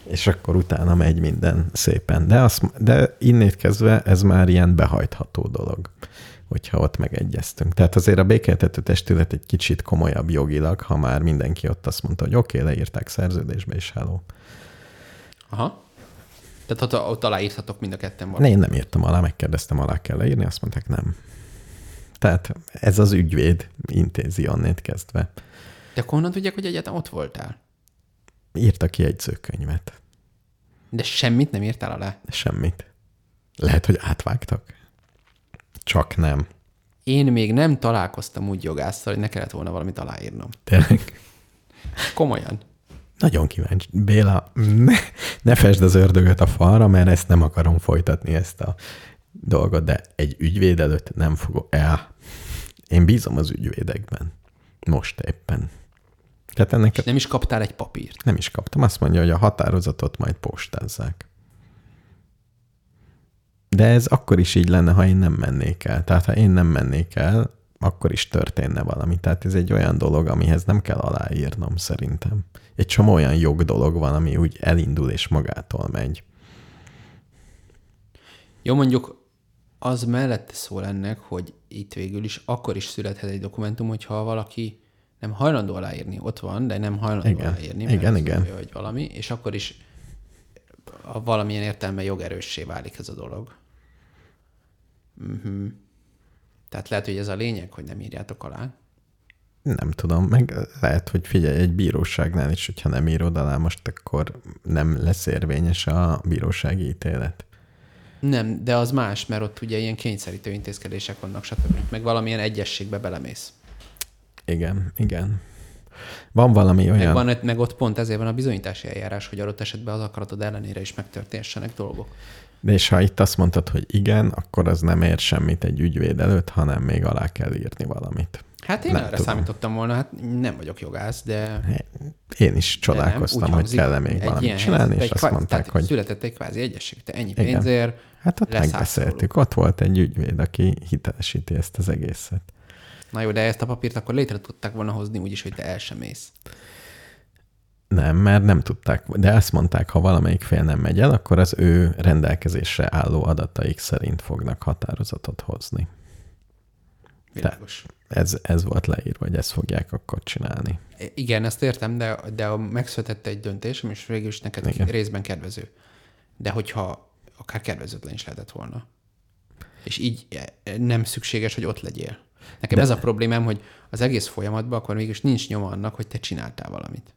és akkor utána megy minden szépen. De, azt, de innét kezdve ez már ilyen behajtható dolog, hogyha ott megegyeztünk. Tehát azért a békéltető testület egy kicsit komolyabb jogilag, ha már mindenki ott azt mondta, hogy oké, okay, leírták szerződésbe, és hello. Aha. Tehát ott, ott aláírhatok mind a ketten valamit. én nem írtam alá, megkérdeztem, alá kell leírni, azt mondták nem. Tehát ez az ügyvéd intézi onnét kezdve. De akkor honnan tudják, hogy egyáltalán ott voltál? Írta ki jegyzőkönyvet. De semmit nem írtál alá? Semmit. Lehet, hogy átvágtak. Csak nem. Én még nem találkoztam úgy jogásszal, hogy ne kellett volna valamit aláírnom. Tényleg. Komolyan. Nagyon kíváncsi. Béla, ne, ne fesd az ördögöt a falra, mert ezt nem akarom folytatni, ezt a dolgot, de egy ügyvéd előtt nem fogok el. Én bízom az ügyvédekben. Most éppen. Tehát ennek És nem is kaptál egy papírt. nem is kaptam. Azt mondja, hogy a határozatot majd postázzák. De ez akkor is így lenne, ha én nem mennék el. Tehát ha én nem mennék el, akkor is történne valami. Tehát ez egy olyan dolog, amihez nem kell aláírnom szerintem. Egy csomó olyan jogdolog van, ami úgy elindul és magától megy. Jó, mondjuk az mellette szól ennek, hogy itt végül is akkor is születhet egy dokumentum, hogyha valaki nem hajlandó aláírni, ott van, de nem hajlandó Igen. aláírni. Igen, igen. Mondja, hogy valami, és akkor is a valamilyen értelme jogerőssé válik ez a dolog. Uh-huh. Tehát lehet, hogy ez a lényeg, hogy nem írjátok alá. Nem tudom, meg lehet, hogy figyelj, egy bíróságnál is, hogyha nem írod alá most, akkor nem lesz érvényes a bírósági ítélet. Nem, de az más, mert ott ugye ilyen kényszerítő intézkedések vannak, stb. Meg valamilyen egyességbe belemész. Igen, igen. Van valami Meg, olyan... van, meg ott pont ezért van a bizonyítási eljárás, hogy adott esetben az akaratod ellenére is megtörténhessenek dolgok. De és ha itt azt mondtad, hogy igen, akkor az nem ér semmit egy ügyvéd előtt, hanem még alá kell írni valamit. Hát én Nem erre tudom. számítottam volna, hát nem vagyok jogász, de... Én is nem, csodálkoztam, úgy hogy kell-e még valamit csinálni, és azt mondták, tehát hogy Született egy kvázi egyesség, te ennyi Igen. pénzért hát ott megbeszéltük. Ott volt egy ügyvéd, aki hitelesíti ezt az egészet. Na jó, de ezt a papírt akkor létre tudták volna hozni úgyis, hogy te el sem mész. Nem, mert nem tudták, de azt mondták, ha valamelyik fél nem megy el, akkor az ő rendelkezésre álló adataik szerint fognak határozatot hozni. Világos. Ez, ez volt leírva, hogy ezt fogják akkor csinálni. Igen, ezt értem, de, de megszületett egy döntés, ami is végül is neked Igen. Részben kedvező. De hogyha akár kedvezőtlen is lehetett volna. És így eh, nem szükséges, hogy ott legyél. Nekem De- ez a problémám, hogy az egész folyamatban akkor mégis nincs nyoma annak, hogy te csináltál valamit.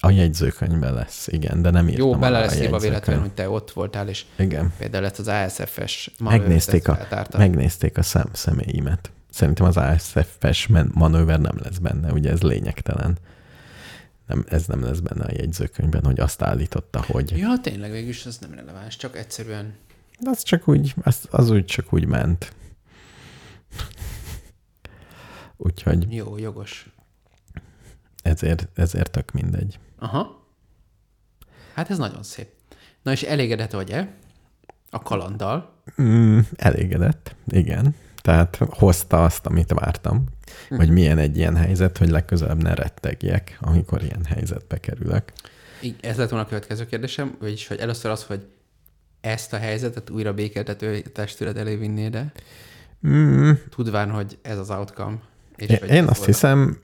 A jegyzőkönyvben lesz, igen, de nem írtam Jó, bele lesz jegyzőkönyv. véletlenül, hogy te ott voltál, és Igen. például lett az ASF-es Megnézték a, megnézték a szem, személyimet. Szerintem az ASF-es manőver nem lesz benne, ugye ez lényegtelen. Nem, ez nem lesz benne a jegyzőkönyvben, hogy azt állította, hogy... Ja, tényleg végülis ez nem releváns, csak egyszerűen De az csak úgy, az, az úgy csak úgy ment. Úgyhogy jó, jogos. ezért, ezért tök mindegy. Aha. Hát ez nagyon szép. Na és elégedett vagy-e a kalanddal? Mm, elégedett, igen. Tehát hozta azt, amit vártam. Hogy milyen egy ilyen helyzet, hogy legközelebb ne rettegjek, amikor ilyen helyzetbe kerülök. Így, Ez lett volna a következő kérdésem, vagyis hogy először az, hogy ezt a helyzetet újra békéltető testület elé vinné, de Mm, tudván, hogy ez az outcome. És Én, én azt volt a- hiszem,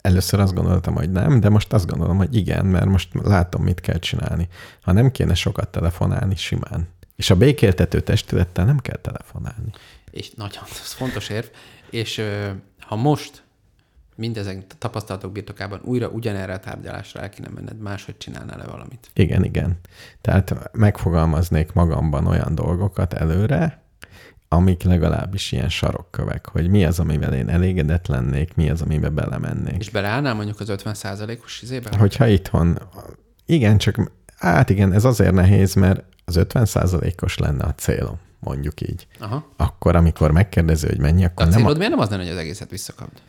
először azt gondoltam, hogy nem, de most azt gondolom, hogy igen, mert most látom, mit kell csinálni. Ha nem kéne sokat telefonálni, simán. És a békéltető testülettel nem kell telefonálni. És nagyon, ez fontos érv. És ha most mindezek tapasztalatok birtokában újra ugyanerre a tárgyalásra el kéne menned, máshogy csinálnál-e valamit? Igen, igen. Tehát megfogalmaznék magamban olyan dolgokat előre, amik legalábbis ilyen sarokkövek, hogy mi az, amivel én elégedett lennék, mi az, amiben belemennék. És beleállnál mondjuk az 50%-os izébe? Hogyha itthon, igen, csak hát igen, ez azért nehéz, mert az 50%-os lenne a célom, mondjuk így. Aha. Akkor, amikor megkérdezi, hogy mennyi, De akkor a nem, a, miért nem az lenne, hogy az egészet visszakapd?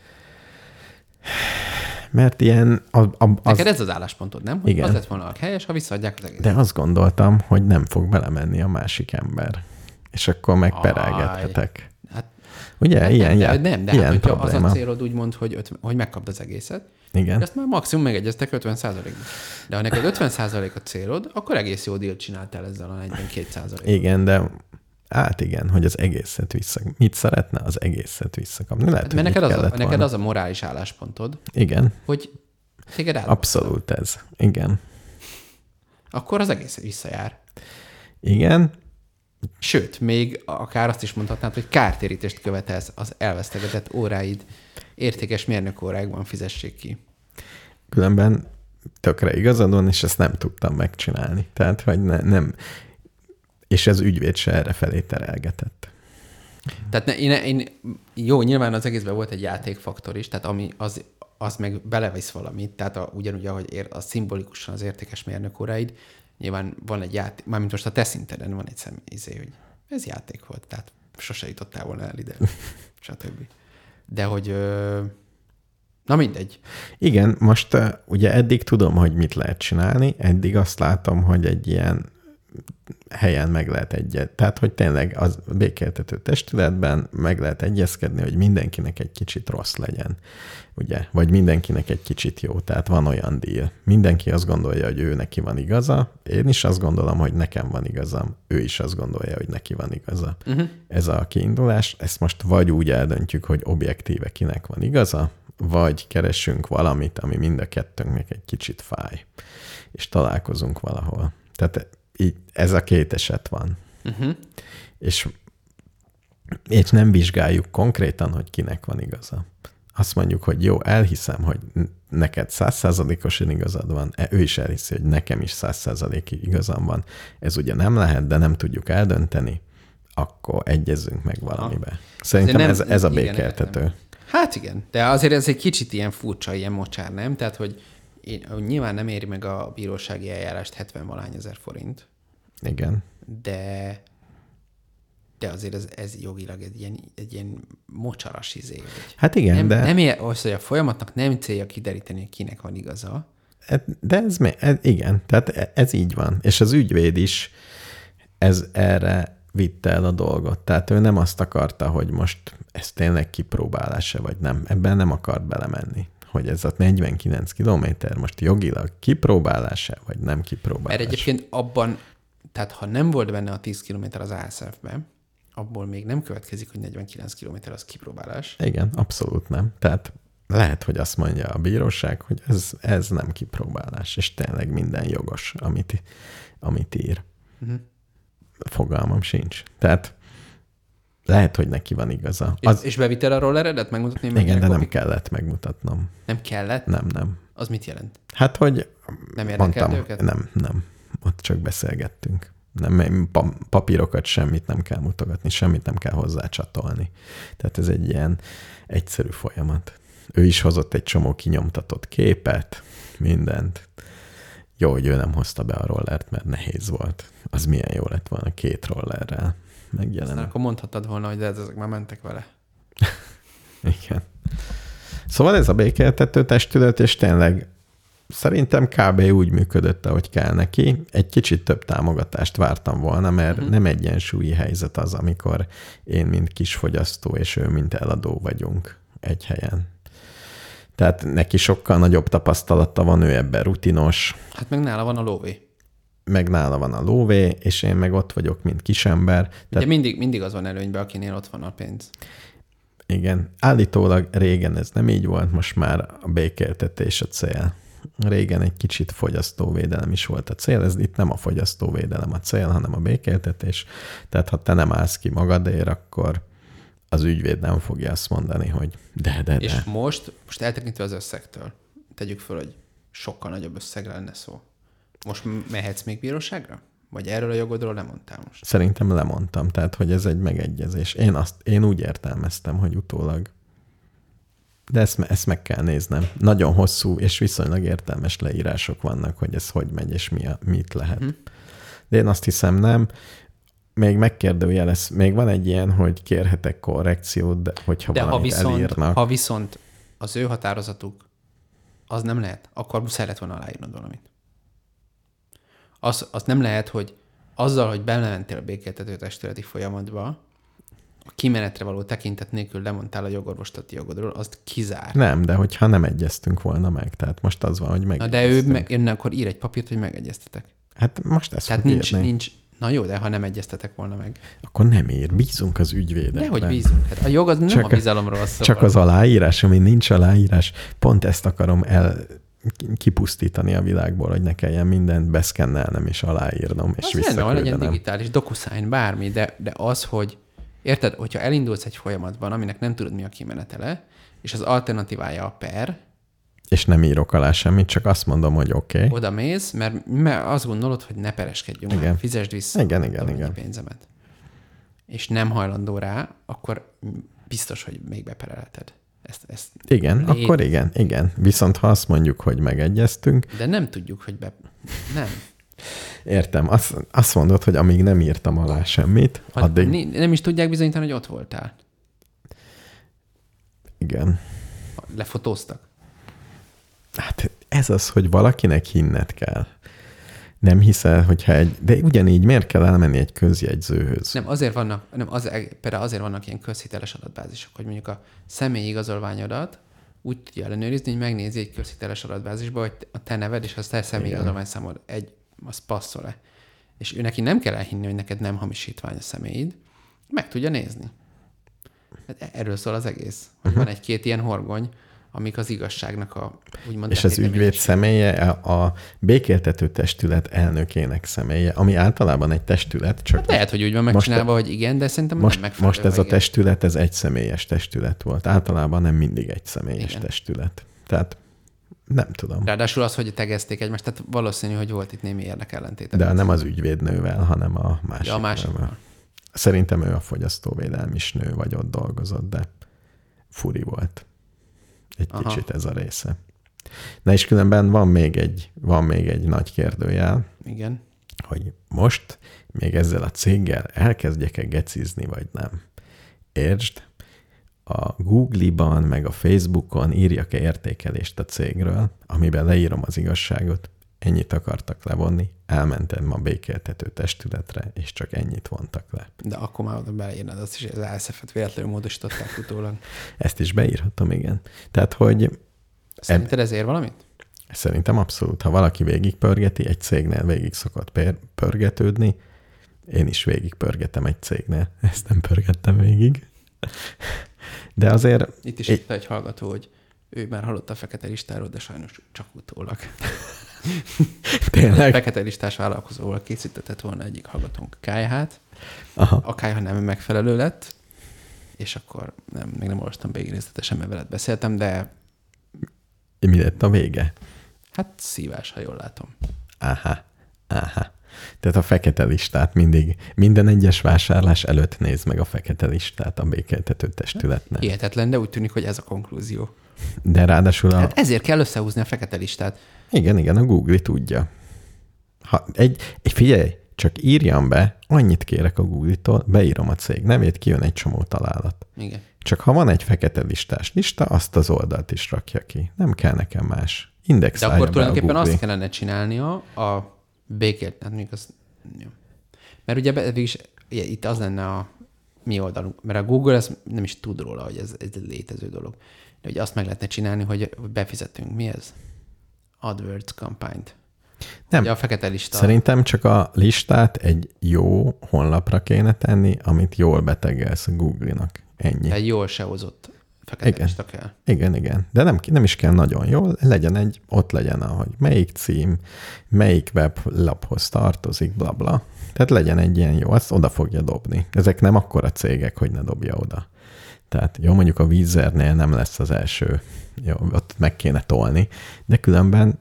mert ilyen, a, a, az, Neked ez az álláspontod, nem? Hogy Igen. Az lett volna a helyes, ha visszaadják az egészet. de azt gondoltam, hogy nem fog belemenni a másik ember. És akkor megperelgethetek. Hát, Ugye, hát ilyen, nem, já- de, nem, de ilyen hát, hogyha probléma. az a célod úgy mond, hogy, ötven, hogy megkapd az egészet, Igen. ezt már maximum megegyeztek 50% ban De ha neked 50% a célod, akkor egész jó dílt csináltál ezzel a 42% Igen, de hát igen, hogy az egészet vissza... Mit szeretne? Az egészet visszakapni. Lehet, Hát, mert neked az, a, kellett neked volna. az a morális álláspontod, Igen, hogy téged el. abszolút ez. Igen. akkor az egész visszajár. Igen, Sőt, még akár azt is mondhatnád, hogy kártérítést követelsz az elvesztegetett óráid értékes mérnökórákban fizessék ki. különben tökre igazad van, és ezt nem tudtam megcsinálni. Tehát, hogy ne, nem, és ez ügyvéd se erre felé terelgetett. Tehát ne, én, én, jó, nyilván az egészben volt egy játékfaktor is, tehát ami az, az meg belevisz valamit, tehát a, ugyanúgy, ahogy ér, a szimbolikusan az értékes mérnökóráid, nyilván van egy játék, mármint most a te szinteden van egy szem, izé, hogy ez játék volt, tehát sose jutottál volna el ide, stb. De hogy, ö, na mindegy. Igen, most uh, ugye eddig tudom, hogy mit lehet csinálni, eddig azt látom, hogy egy ilyen helyen meg lehet egyet. Tehát, hogy tényleg az békéltető testületben meg lehet egyezkedni, hogy mindenkinek egy kicsit rossz legyen, ugye? Vagy mindenkinek egy kicsit jó. Tehát van olyan díl. Mindenki azt gondolja, hogy ő neki van igaza, én is azt gondolom, hogy nekem van igazam, ő is azt gondolja, hogy neki van igaza. Uh-huh. Ez a kiindulás, ezt most vagy úgy eldöntjük, hogy objektíve kinek van igaza, vagy keresünk valamit, ami mind a kettőnknek egy kicsit fáj, és találkozunk valahol. Tehát így, ez a két eset van. Uh-huh. És, és nem vizsgáljuk konkrétan, hogy kinek van igaza. Azt mondjuk, hogy jó, elhiszem, hogy neked százszázalékosan igazad van, e, ő is elhiszi, hogy nekem is százszázalékig igazam van. Ez ugye nem lehet, de nem tudjuk eldönteni, akkor egyezzünk meg valamibe. Szerintem nem- ez, ez a békeltető. Hát igen, de azért ez egy kicsit ilyen furcsa, ilyen mocsár, nem? Tehát, hogy én, nyilván nem éri meg a bírósági eljárást 70 valány ezer forint, Igen. de de azért ez, ez jogilag egy ilyen, egy ilyen mocsaras izé. Hát igen, nem, de... nem ér, az, hogy a folyamatnak nem célja kideríteni, hogy kinek van igaza. E- De ez, ez igen, tehát e- ez így van. És az ügyvéd is ez erre vitte el a dolgot. Tehát ő nem azt akarta, hogy most ez tényleg kipróbálása, vagy nem. Ebben nem akart belemenni. Hogy ez a 49 kilométer most jogilag kipróbálása, vagy nem kipróbálása. Mert egyébként abban, tehát ha nem volt benne a 10 km az ASF-ben, abból még nem következik, hogy 49 km az kipróbálás. Igen, abszolút nem. Tehát lehet, hogy azt mondja a bíróság, hogy ez, ez nem kipróbálás, és tényleg minden jogos, amit, amit ír. Uh-huh. Fogalmam sincs. Tehát lehet, hogy neki van igaza. Az... És bevitted a rolleredet megmutatni? igen, de nem kellett megmutatnom. Nem kellett? Nem, nem. Az mit jelent? Hát, hogy Nem érdekelt mondtam, őket? nem, nem. Ott csak beszélgettünk. Nem, pa- papírokat, semmit nem kell mutogatni, semmit nem kell hozzá csatolni. Tehát ez egy ilyen egyszerű folyamat. Ő is hozott egy csomó kinyomtatott képet, mindent. Jó, hogy ő nem hozta be a rollert, mert nehéz volt. Az milyen jó lett volna két rollerrel Aztán megjelenni. akkor mondhattad volna, hogy de ezek már mentek vele. Igen. Szóval ez a békéltető testület, és tényleg szerintem kb. úgy működött, ahogy kell neki. Egy kicsit több támogatást vártam volna, mert uh-huh. nem egyensúlyi helyzet az, amikor én, mint kisfogyasztó, és ő, mint eladó vagyunk egy helyen. Tehát neki sokkal nagyobb tapasztalata van, ő ebben rutinos, Hát meg nála van a lóvé. meg nála van a lóvé, és én meg ott vagyok, mint kisember. De Tehát mindig, mindig az van előnyben, akinél ott van a pénz. Igen, állítólag régen ez nem így volt, most már a békéltetés a cél. Régen egy kicsit fogyasztóvédelem is volt a cél, ez itt nem a fogyasztóvédelem a cél, hanem a békéltetés. Tehát ha te nem állsz ki magadért, akkor az ügyvéd nem fogja azt mondani, hogy de, de, de. És most, most eltekintve az összegtől, tegyük föl, hogy sokkal nagyobb összegre lenne szó. Most mehetsz még bíróságra? Vagy erről a jogodról lemondtál most? Szerintem lemondtam, tehát hogy ez egy megegyezés. Én, azt, én úgy értelmeztem, hogy utólag. De ezt, ezt meg kell néznem. Nagyon hosszú és viszonylag értelmes leírások vannak, hogy ez hogy megy és mi a, mit lehet. Hm. De én azt hiszem nem. Még megkérdőjelez, még van egy ilyen, hogy kérhetek korrekciót, de hogyha De ha viszont, elírnak. ha viszont az ő határozatuk az nem lehet, akkor muszáj lett volna aláírnod valamit. Az, az nem lehet, hogy azzal, hogy belementél a békéltető testületi folyamatba, a kimenetre való tekintet nélkül lemondtál a jogorvoslati jogodról, azt kizár. Nem, de hogyha nem egyeztünk volna meg, tehát most az van, hogy meg. Na de ő meg, jönne, akkor ír egy papírt, hogy megegyeztetek. Hát most ezt Tehát nincs, írni. nincs, na jó, de ha nem egyeztetek volna meg. Akkor nem ír, bízunk az ügyvédekben. Nehogy bízunk. Hát a jog az nem Csak a bizalomról szól. Csak az aláírás, ami nincs aláírás, pont ezt akarom el kipusztítani a világból, hogy ne kelljen mindent beszkennelnem és aláírnom, és Az van, legyen visszaküldenem. digitális, DocuSign, bármi, de, de az, hogy érted, hogyha elindulsz egy folyamatban, aminek nem tudod, mi a kimenetele, és az alternatívája a per, És nem írok alá semmit, csak azt mondom, hogy oké. Okay. oda mész, mert, mert azt gondolod, hogy ne pereskedjünk Igen. már, fizesd vissza Igen, a igen, igen. pénzemet. És nem hajlandó rá, akkor biztos, hogy még beperelheted. Ezt, ezt, Igen, Lét- akkor igen, igen. Viszont ha azt mondjuk, hogy megegyeztünk, de nem tudjuk, hogy be... Nem. Értem, azt, azt mondod, hogy amíg nem írtam alá semmit, Ha addig nem is tudják bizonyítani, hogy ott voltál. igen. Lefotóztak. Hát ez az, hogy valakinek hinned kell. Nem hiszel, hogyha egy... De ugyanígy miért kell elmenni egy közjegyzőhöz? Nem, azért vannak, nem, az, például azért vannak ilyen közhiteles adatbázisok, hogy mondjuk a személyi igazolványodat úgy tudja ellenőrizni, hogy megnézi egy közhiteles adatbázisba, hogy a te neved és a te személyi igazolványszámod egy, az passzol-e. És ő neki nem kell elhinni, hogy neked nem hamisítvány a személyid, meg tudja nézni. Hát e- erről szól az egész. Hogy Mhm. van egy-két ilyen horgony, amik az igazságnak a úgymond És az ügyvéd személye a a békéltető testület elnökének személye, ami általában egy testület, csak Hát lehet, hogy úgy van megcsinálva, hogy igen, de szerintem most, nem megfelelő. most ez ha a igen. testület, ez egy személyes testület volt. Általában nem mindig egy személyes Igen. testület. Tehát nem tudom. Ráadásul az, hogy tegezték egymást, tehát valószínű, hogy volt itt némi érdekellentétet. De nem az ügyvédnővel, hanem a másik. Ja, a másikkal. Szerintem ő a fogyasztóvédelmi nő, vagy ott dolgozott, de furi volt. Egy Aha. kicsit ez a része. Na és különben van még egy, van még egy nagy kérdőjel, Igen. hogy most még ezzel a céggel elkezdjek-e gecizni, vagy nem. Értsd, a Google-ban, meg a Facebookon írjak-e értékelést a cégről, amiben leírom az igazságot, ennyit akartak levonni, elmentem a békéltető testületre, és csak ennyit vontak le. De akkor már beleírnád azt is, hogy az elszefet véletlenül módosították utólag. Ezt is beírhatom, igen. Tehát, hogy Szerinted ez ér valamit? Szerintem abszolút. Ha valaki végigpörgeti, egy cégnél végig szokott pér- pörgetődni, én is végigpörgetem egy cégnél. Ezt nem pörgettem végig. De azért Itt is írta egy hallgató, hogy ő már hallott a fekete listáról, de sajnos csak utólag. tényleg... Fekete listás vállalkozóval készítetett volna egyik hallgatónk kájhát, Aha. a kájha nem megfelelő lett, és akkor nem, még nem olvastam végig részletesen, mert veled beszéltem, de Mi lett a vége? hát szívás, ha jól látom. Aha. Aha. Tehát a fekete listát mindig, minden egyes vásárlás előtt néz meg a fekete listát a békeltető testületnek. Hihetetlen, de úgy tűnik, hogy ez a konklúzió. De ráadásul a, Hát ezért kell összehúzni a fekete listát. Igen, igen, a Google tudja. Ha egy, egy figyelj, csak írjam be, annyit kérek a Google-tól, beírom a cég nevét, kijön egy csomó találat. Igen. Csak ha van egy fekete listás lista, azt az oldalt is rakja ki. Nem kell nekem más. De Indexálja akkor tulajdonképpen azt kellene csinálnia a békét, hát mondjuk az... Jó. Mert ugye be- ugye, itt az lenne a mi oldalunk, mert a Google ezt nem is tud róla, hogy ez, ez egy létező dolog. De ugye azt meg lehetne csinálni, hogy befizetünk. Mi ez? AdWords kampányt. Nem. Ugye a fekete lista. Szerintem csak a listát egy jó honlapra kéne tenni, amit jól betegelsz a Google-nak. Ennyi. Egy jól sehozott fekete Igen. lista kell. Igen, igen. De nem, nem is kell nagyon jól, legyen egy, ott legyen, ahogy melyik cím, melyik weblaphoz tartozik, bla bla. Tehát legyen egy ilyen jó, azt oda fogja dobni. Ezek nem akkora cégek, hogy ne dobja oda. Tehát jó, mondjuk a Weezernél nem lesz az első, jó, ott meg kéne tolni, de különben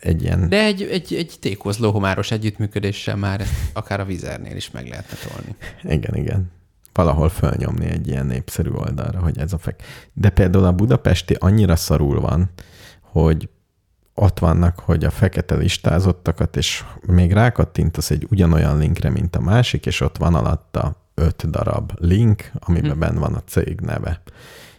egy ilyen, De egy, egy, egy tékozló homáros együttműködéssel már akár a vizernél is meg lehetne tolni. igen, igen, valahol fölnyomni egy ilyen népszerű oldalra, hogy ez a fek. De például a budapesti annyira szarul van, hogy ott vannak, hogy a fekete listázottakat, és még rákattintasz egy ugyanolyan linkre, mint a másik, és ott van alatta öt darab link, amiben Hm. benn van a cég neve.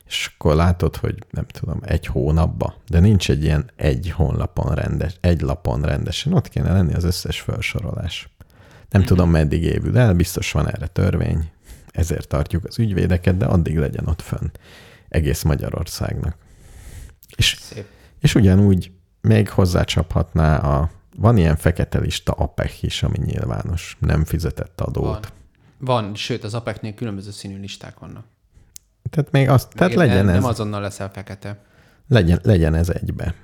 És akkor látod, hogy nem tudom, egy hónapba, de nincs egy ilyen egy honlapon rendes, egy lapon rendesen, ott kéne lenni az összes felsorolás. Nem Mhm. tudom, meddig évül el, biztos van erre törvény, ezért tartjuk az ügyvédeket, de addig legyen ott fönn egész Magyarországnak. És Szép. és ugyanúgy még hozzácsaphatná a, van ilyen fekete lista APEC is, ami nyilvános, nem fizetett adót. Van. Van, sőt, az APEC-nél különböző színű listák vannak. Tehát még azt, tehát Még legyen nem, ez, nem azonnal leszel fekete. legyen, legyen ez egybe.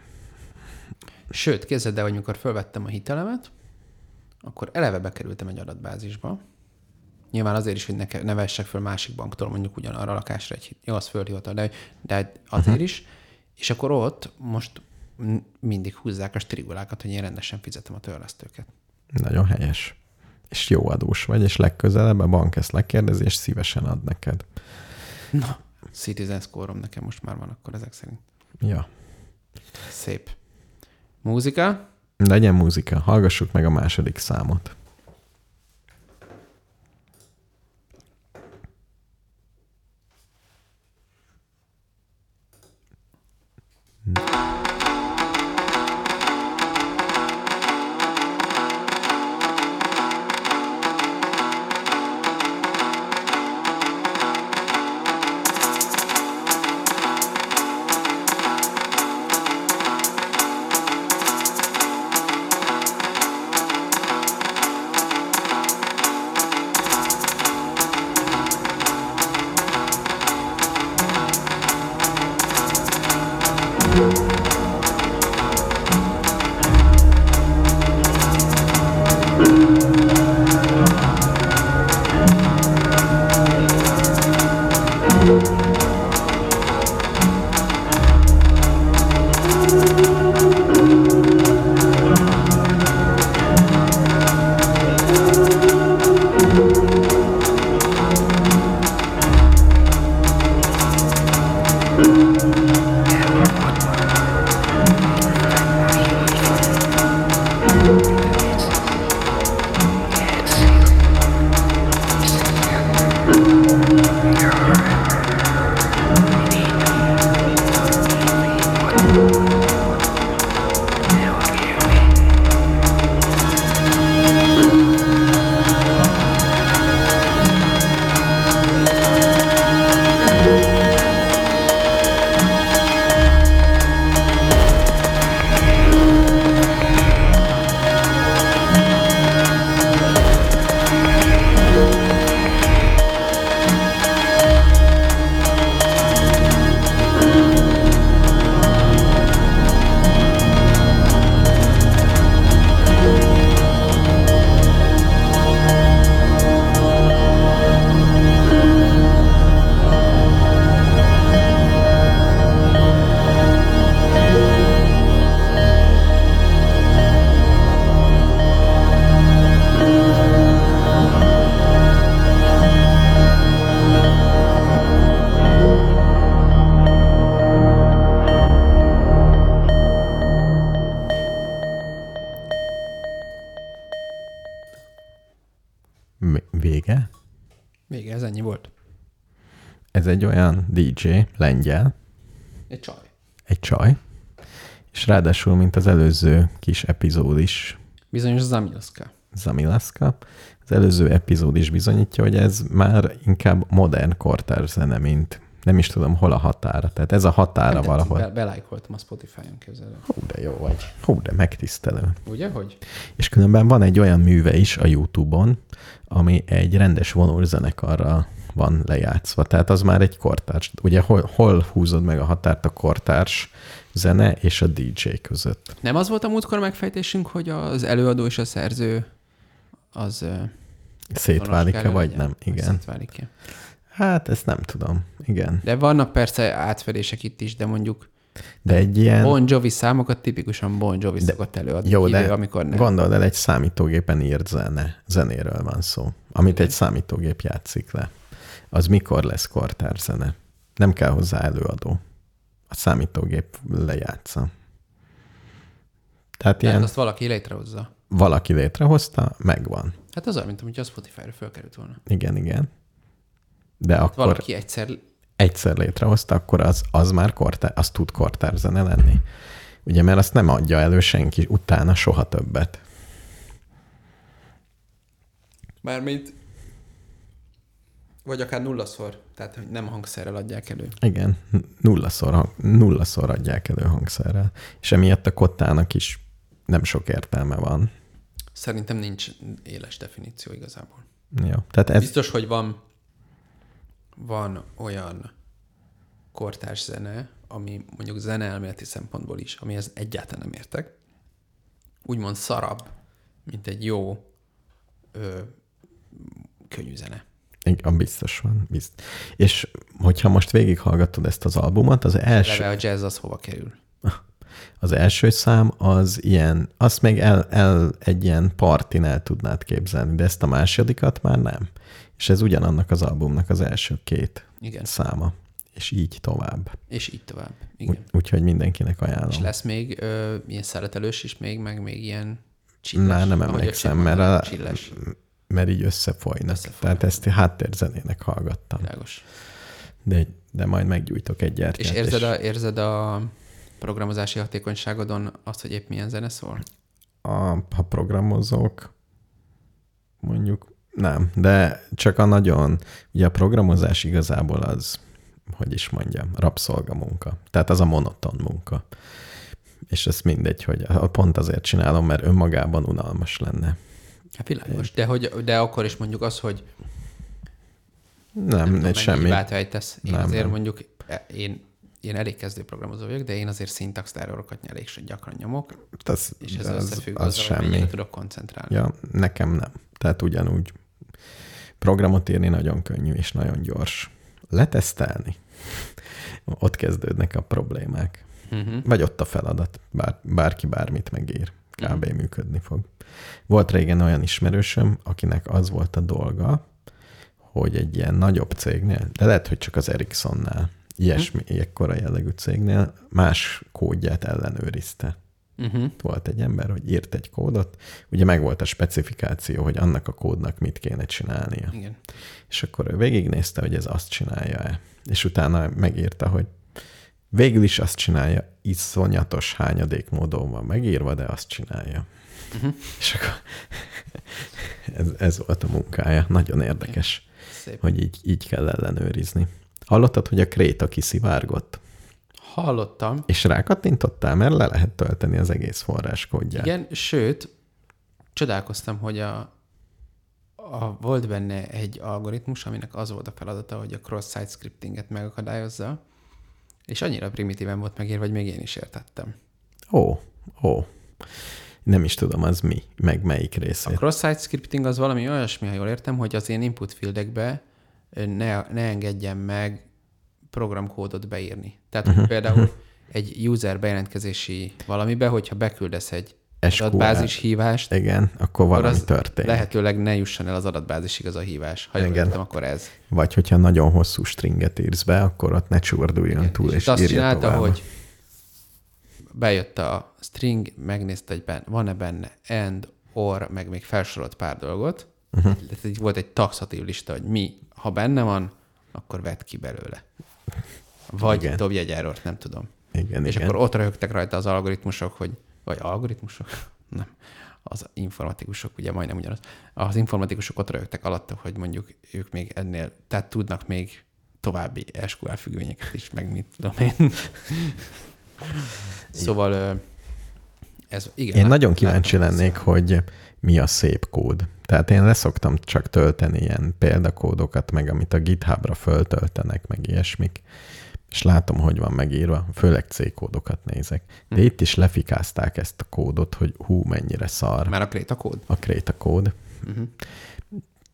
Sőt, képzeld el, hogy mikor felvettem a hitelemet, akkor eleve bekerültem egy adatbázisba. Nyilván azért is, hogy ne, ne vessek föl másik banktól mondjuk ugyanarra a lakásra egy. Jó, az fölhivatal, de, de azért uh-huh. is. És akkor ott most mindig húzzák a strigulákat, hogy én rendesen fizetem a törlesztőket. Nagyon helyes. És jó adós vagy, és legközelebb a bank ezt lekérdezi, és szívesen ad neked. Na, Citizen score nekem most már van akkor ezek szerint. Ja. Szép. Múzika? Legyen múzika. Hallgassuk meg a második számot. Vége? Egy olyan DJ, lengyel. Egy csaj. Egy csaj. És ráadásul, mint az előző kis epizód is. Bizonyos Zamilszka. Zamilaszka. Az előző epizód is bizonyítja, hogy ez már inkább modern kortárs zene, mint nem is tudom, hol a határa. Tehát ez a határa Nem valahol. Be, belájkoltam a Spotify-on képzelő. Hú, de jó vagy. Hú, de megtisztelő. Ugye, hogy? És különben van egy olyan műve is a YouTube-on, ami egy rendes vonulzenekarral van lejátszva. Tehát az már egy kortárs. Ugye hol, hol húzod meg a határt a kortárs zene és a DJ között? Nem az volt a múltkor megfejtésünk, hogy az előadó és a szerző az Szétválik-e, vagy kell nem? legyen? Igen. Szétválik-e. Hát ezt nem tudom. Igen. De vannak persze átfedések itt is, de mondjuk De egy ilyen... Bon Jovi számokat tipikusan Bon Jovi De- szokott előadni. Jó, Idő, de amikor nem. gondold el, egy számítógépen írt zene, zenéről van szó, amit egy számítógép játszik le. Az mikor lesz kortár zene? Nem kell hozzá előadó. A számítógép lejátsza. Tehát Tehát ilyen azt valaki létrehozza. valaki létrehozta, megvan. Hát az olyan, mint hogy a Spotify-ra felkerült volna. Igen, igen. De akkor Valaki egyszer egyszer létrehozta, akkor az, az már kortár, az tud kortár zene lenni. Ugye, mert azt nem adja elő senki utána soha többet. Mármint vagy akár nullaszor, tehát hogy nem hangszerrel adják elő. Igen, nullaszor, nullaszor adják elő hangszerrel. És emiatt a kottának is nem sok értelme van. Szerintem nincs éles definíció igazából. Jó. Tehát ez, Biztos, hogy van, van olyan kortárs zene, ami mondjuk zeneelméleti szempontból is, amihez egyáltalán nem értek, úgymond szarabb, mint egy jó ö, könnyű zene. Igen, biztos van. Bizt. És hogyha most végighallgatod ezt az albumot, az első... Eleve a jazz az hova kerül? Az első szám az ilyen, azt még el, el egy ilyen partin el tudnád képzelni, de ezt a másodikat már nem. És ez ugyanannak az albumnak az első két Igen. száma. És így tovább. És így tovább. Igen. Úgy, úgyhogy mindenkinek ajánlom. És lesz még ö, ilyen szeretelős is még, meg még ilyen csilles. Már nem emlékszem, mert, a, Csilles. Mert így összefolynak. Összefolynak. Tehát ezt háttérzenének hallgattam. Világos. De, de majd meggyújtok egy gyertyát. És érzed a, érzed a programozási hatékonyságodon azt, hogy épp milyen zene szól? a, ha programozók, mondjuk nem, de csak a nagyon, ugye a programozás igazából az, hogy is mondjam, rabszolgamunka. Tehát az a monoton munka. És ez mindegy, hogy pont azért csinálom, mert önmagában unalmas lenne. Hát világos. De, hogy, de akkor is mondjuk az, hogy Nem, nem tudom, semmi. hibát ejtesz. Én Nem, azért nem. mondjuk, én, én elég kezdő programozó vagyok, de én azért syntax errorokat elég gyakran nyomok, Az, és ez az, összefügg az hogy semmi. mennyire tudok koncentrálni. Ja, nekem nem. Tehát ugyanúgy programot írni nagyon könnyű és nagyon gyors. Letesztelni. Ott kezdődnek a problémák. Uh-huh. Vagy ott a feladat. Bár, bárki bármit megír. Kb. Mhm. működni fog. Volt régen olyan ismerősöm, akinek az volt a dolga, hogy egy ilyen nagyobb cégnél, de lehet, hogy csak az Ericssonnál, ilyesmi, Mhm. ekkora jellegű cégnél más kódját ellenőrizte. Uh-huh. Volt egy ember, hogy írt egy kódot, ugye meg volt a specifikáció, hogy annak a kódnak mit kéne csinálnia. Igen. És akkor ő végignézte, hogy ez azt csinálja-e. És utána megírta, hogy végül is azt csinálja, iszonyatos hányadék módon van megírva, de azt csinálja. Uh-huh. És akkor ez, ez volt a munkája. Nagyon érdekes, Szép. hogy így, így kell ellenőrizni. Hallottad, hogy a kréta kiszivárgott? Hallottam. És rákattintottál, mert le lehet tölteni az egész forráskódját. Igen, sőt, csodálkoztam, hogy a, a, volt benne egy algoritmus, aminek az volt a feladata, hogy a cross-site scriptinget megakadályozza, és annyira primitíven volt megírva, hogy még én is értettem. Ó, ó. Nem is tudom, az mi, meg melyik A részét. cross-site scripting az valami olyasmi, ha jól értem, hogy az én input fieldekbe ne, ne engedjen meg programkódot beírni. Tehát uh-huh. például egy user bejelentkezési valamibe, hogyha beküldesz egy SQL. adatbázis hívást, Igen, akkor akkor valami az történik. lehetőleg ne jusson el az adatbázisig az a hívás. Ha Igen. értem, akkor ez. Vagy hogyha nagyon hosszú stringet írsz be, akkor ott ne csorduljon túl, és, és azt írja csinálta, tovább. hogy bejött a string, megnézte, hogy ben, van-e benne and, or, meg még felsorolt pár dolgot. Uh-huh. Tehát volt egy taxatív lista, hogy mi, ha benne van, akkor vedd ki belőle. Vagy Igen. Igen. dobj egy errort, nem tudom. Igen, És igen. akkor ott röhögtek rajta az algoritmusok, hogy, vagy algoritmusok? Nem. Az informatikusok, ugye majdnem ugyanaz. Az informatikusok ott röhögtek alatta, hogy mondjuk ők még ennél, tehát tudnak még további SQL függvényeket is, meg mit tudom én. szóval ez igen. Én lát- nagyon kíváncsi lennék, hogy mi a szép kód. Tehát én leszoktam csak tölteni ilyen példakódokat, meg amit a GitHubra föltöltenek, meg ilyesmik, és látom, hogy van megírva, főleg C kódokat nézek. De Hm. itt is lefikázták ezt a kódot, hogy hú, mennyire szar Már a Kréta kód? a Kréta kód. Uh-huh.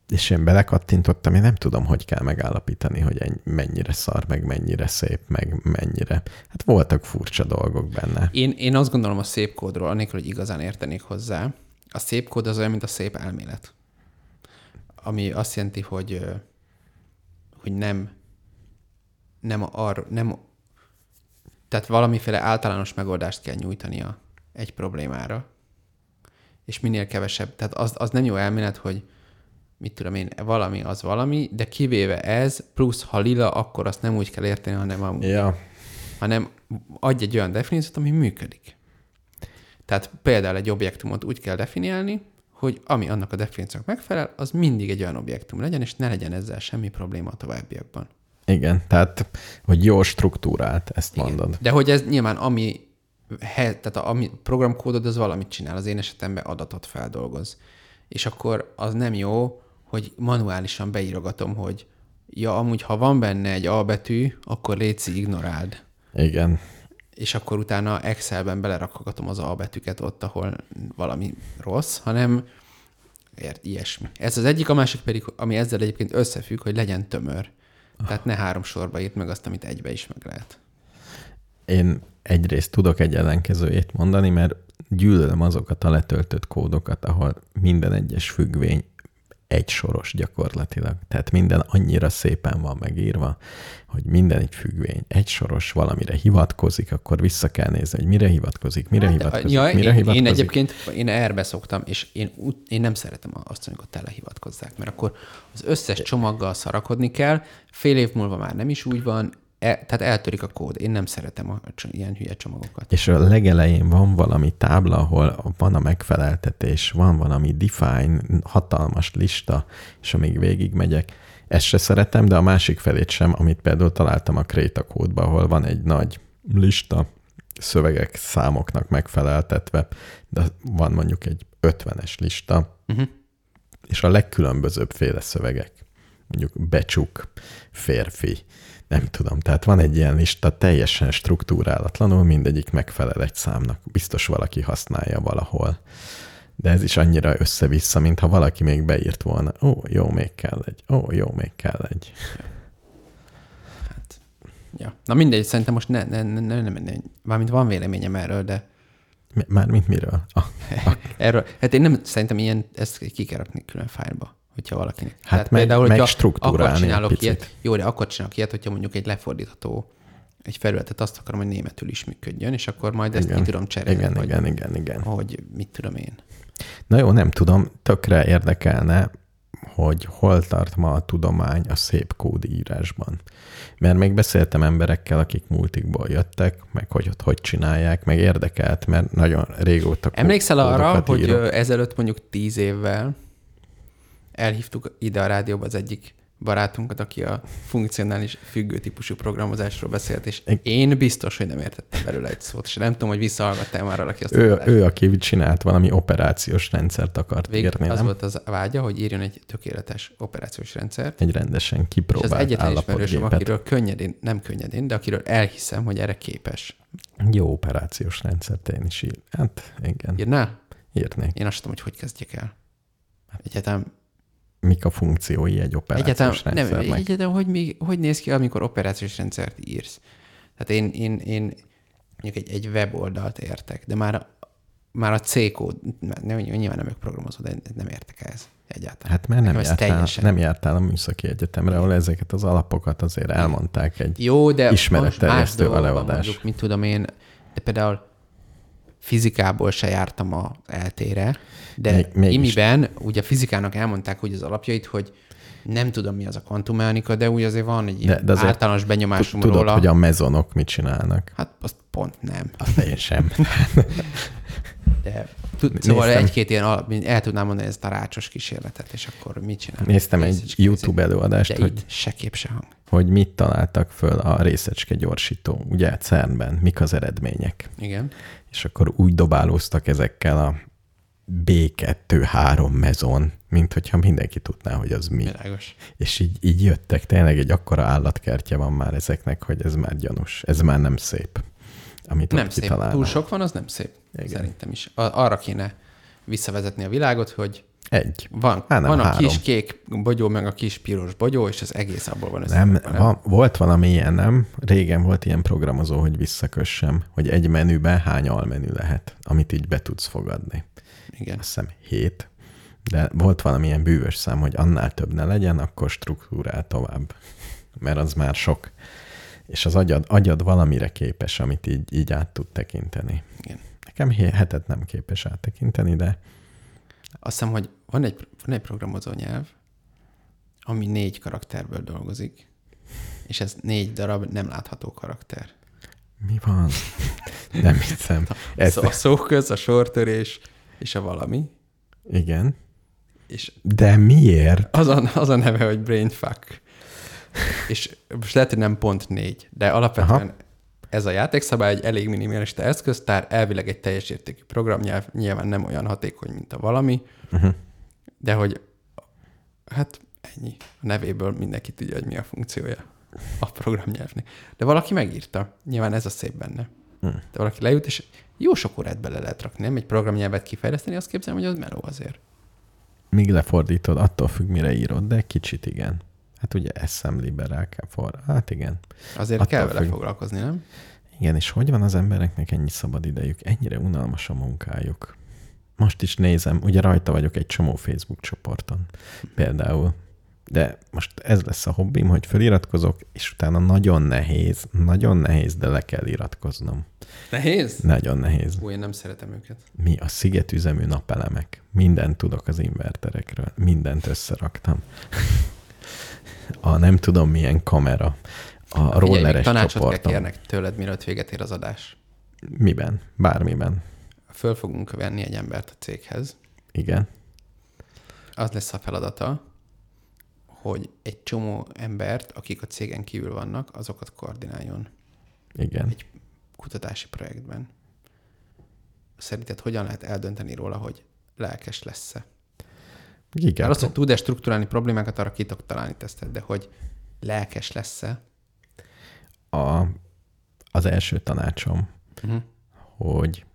És én belekattintottam, én nem tudom, hogy kell megállapítani, hogy ennyi- mennyire szar, meg mennyire szép, meg mennyire. Hát voltak furcsa dolgok benne. Én, én azt gondolom a szép kódról, anélkül, hogy igazán értenék hozzá, a szép kód az olyan, mint a szép elmélet. Ami azt jelenti, hogy, hogy nem, nem arra, nem, tehát valamiféle általános megoldást kell nyújtania egy problémára, és minél kevesebb, tehát az, az nem jó elmélet, hogy mit tudom én, valami az valami, de kivéve ez, plusz ha lila, akkor azt nem úgy kell érteni, hanem a, Ja, hanem adj egy olyan definíciót, ami működik. Tehát például egy objektumot úgy kell definiálni, hogy ami annak a definíciónak megfelel, az mindig egy olyan objektum legyen, és ne legyen ezzel semmi probléma a továbbiakban. Igen, tehát, hogy jó struktúrált, ezt Igen. mondod. De hogy ez nyilván ami, tehát a, ami programkódod, az valamit csinál, az én esetemben adatot feldolgoz. És akkor az nem jó, hogy manuálisan beírogatom, hogy ja, amúgy ha van benne egy A betű, akkor létszi ignoráld. Igen. és akkor utána Excelben belerakagatom az A betűket ott, ahol valami rossz, hanem ért, ilyesmi. Ez az egyik, a másik pedig, ami ezzel egyébként összefügg, hogy legyen tömör. Tehát ne három sorba írt meg azt, amit egybe is meg lehet. Én egyrészt tudok egy ellenkezőjét mondani, mert gyűlölöm azokat a letöltött kódokat, ahol minden egyes függvény egy soros gyakorlatilag. Tehát minden annyira szépen van megírva, hogy minden egy függvény egy soros valamire hivatkozik, akkor vissza kell nézni, hogy mire hivatkozik, mire hát, hivatkozik, ja, mire én, hivatkozik. Én egyébként én erbe szoktam, és én, én nem szeretem azt, amikor tele hivatkozzák, mert akkor az összes csomaggal szarakodni kell, fél év múlva már nem is úgy van, E, tehát eltörik a kód. Én nem szeretem a, ilyen hülye csomagokat. És a legelején van valami tábla, ahol van a megfeleltetés, van valami define, hatalmas lista, és amíg végig megyek, ezt se szeretem, de a másik felét sem, amit például találtam a Créta kódba, ahol van egy nagy lista, szövegek számoknak megfeleltetve, de van mondjuk egy 50-es lista, uh-huh. és a legkülönbözőbb féle szövegek. Mondjuk becsuk, férfi, nem tudom, tehát van egy ilyen lista teljesen struktúrálatlanul, mindegyik megfelel egy számnak. Biztos valaki használja valahol. De ez is annyira össze-vissza, mintha valaki még beírt volna. Ó, jó, még kell egy. Ó, jó, még kell egy. Hát, ja. Na mindegy, szerintem most ne, ne, ne, ne, ne, ne, mármint van véleményem erről, de... Mármint miről? Ah, ah. erről. Hát én nem, szerintem ilyen, ezt ki kell rakni külön fájlba hogyha valakinek. Hát Tehát meg, például, meg struktúrálni akkor csinálok ilyet, jó, de akkor csinálok ilyet, hogyha mondjuk egy lefordítható egy felületet azt akarom, hogy németül is működjön, és akkor majd ezt igen. ki tudom cserélni. Igen, vagy, igen, igen, igen. Hogy mit tudom én. Na jó, nem tudom, tökre érdekelne, hogy hol tart ma a tudomány a szép kódírásban. Mert még beszéltem emberekkel, akik multikból jöttek, meg hogy ott hogy csinálják, meg érdekelt, mert nagyon régóta Emlékszel arra, hogy ezelőtt mondjuk tíz évvel elhívtuk ide a rádióba az egyik barátunkat, aki a funkcionális függő típusú programozásról beszélt, és én biztos, hogy nem értettem belőle egy szót, és nem tudom, hogy visszahallgattál már valaki azt. Ő, ő, aki csinált valami operációs rendszert akart Végül írni, az nem? volt az vágya, hogy írjon egy tökéletes operációs rendszert. Egy rendesen kipróbált És az egyetlen ismerősöm, akiről könnyedén, nem könnyedén, de akiről elhiszem, hogy erre képes. Jó operációs rendszert én is ír. Hát igen. Írnál? Írnék. Én azt tudom, hogy hogy kezdjek el. Egyáltalán mik a funkciói egy operációs egyáltalán, rendszernek. Nem, egyáltalán hogy, mi, hogy néz ki, amikor operációs rendszert írsz? Tehát én, én, én mondjuk egy, egy weboldalt értek, de már, már a C kód, nem, nyilván nem ők programozó, de nem értek ez egyáltalán. Hát mert nem jártál, teljesen... nem jártál a műszaki egyetemre, ahol ezeket az alapokat azért elmondták egy Jó, de ismeretterjesztő előadás. Mondjuk, mit tudom én, de például fizikából se jártam a eltére, de még, még imiben ugye a fizikának elmondták hogy az alapjait, hogy nem tudom, mi az a kvantummechanika, de úgy azért van egy de, de azért általános benyomásom tudod, róla. hogy a mezonok mit csinálnak? Hát azt pont nem. Azt én sem. de tud, szóval egy-két ilyen, el tudnám mondani ezt a rácsos kísérletet, és akkor mit csinál? Néztem egy YouTube előadást, de hogy se kép, se hang. Hogy mit találtak föl a részecske gyorsító, ugye CERN-ben, mik az eredmények. Igen. És akkor úgy dobálóztak ezekkel a B2-3 mezon, mint hogyha mindenki tudná, hogy az mi. Világos. És így, így jöttek, tényleg egy akkora állatkertje van már ezeknek, hogy ez már gyanús, ez már nem szép. Amit nem szép. Kitalálnak. Túl sok van, az nem szép. Igen. Szerintem is. Arra kéne visszavezetni a világot, hogy egy. Van, Há, van a három. kis kék bogyó, meg a kis piros bogyó, és az egész abból van. Nem, nem? Van, volt valami ilyen, nem? Régen volt ilyen programozó, hogy visszakössem, hogy egy menüben hány almenü lehet, amit így be tudsz fogadni. Igen. Azt hiszem hét. De volt valamilyen bűvös szám, hogy annál több ne legyen, akkor struktúrál tovább. Mert az már sok. És az agyad, agyad valamire képes, amit így, így át tud tekinteni. Igen. Nekem hetet nem képes áttekinteni, de... Azt hiszem, hogy van egy, van egy programozó nyelv, ami négy karakterből dolgozik, és ez négy darab nem látható karakter. Mi van? nem hiszem. Ez... A szóköz, a sortörés, és a valami. Igen. És De miért? Az a, az a neve, hogy brainfuck. és most lehet, hogy nem pont négy, de alapvetően Aha. ez a játékszabály egy elég minimalista eszköztár, elvileg egy teljes értékű programnyelv, nyilván nem olyan hatékony, mint a valami, uh-huh. De hogy hát ennyi. A nevéből mindenki tudja, hogy mi a funkciója a programnyelvnek. De valaki megírta. Nyilván ez a szép benne. hmm. de valaki leült, és jó sok órát bele lehet rakni, nem? Egy programnyelvet kifejleszteni, azt képzelem, hogy az meló azért. Míg lefordítod, attól függ, mire írod, de kicsit igen. Hát ugye assembly-be rá kell for... Hát igen. Azért attól kell vele függ... foglalkozni, nem? Igen, és hogy van az embereknek ennyi szabad idejük? Ennyire unalmas a munkájuk. Most is nézem, ugye rajta vagyok egy csomó Facebook csoporton például, de most ez lesz a hobbim, hogy feliratkozok, és utána nagyon nehéz, nagyon nehéz, de le kell iratkoznom. Nehéz? Nagyon nehéz. Ó, én nem szeretem őket. Mi a szigetüzemű napelemek. Mindent tudok az inverterekről. Mindent összeraktam. a nem tudom milyen kamera. A rolleres tanácsot csoportom. kell kérnek tőled, mielőtt véget ér az adás. Miben? Bármiben. Föl fogunk venni egy embert a céghez. Igen. Az lesz a feladata, hogy egy csomó embert, akik a cégen kívül vannak, azokat koordináljon. Igen. Egy kutatási projektben. Szerinted hogyan lehet eldönteni róla, hogy lelkes lesz-e? Igen. Mert azt, hogy tud-e strukturálni problémákat, arra ki tudok találni tesztet, de hogy lelkes lesz-e? A, az első tanácsom, uh-huh. hogy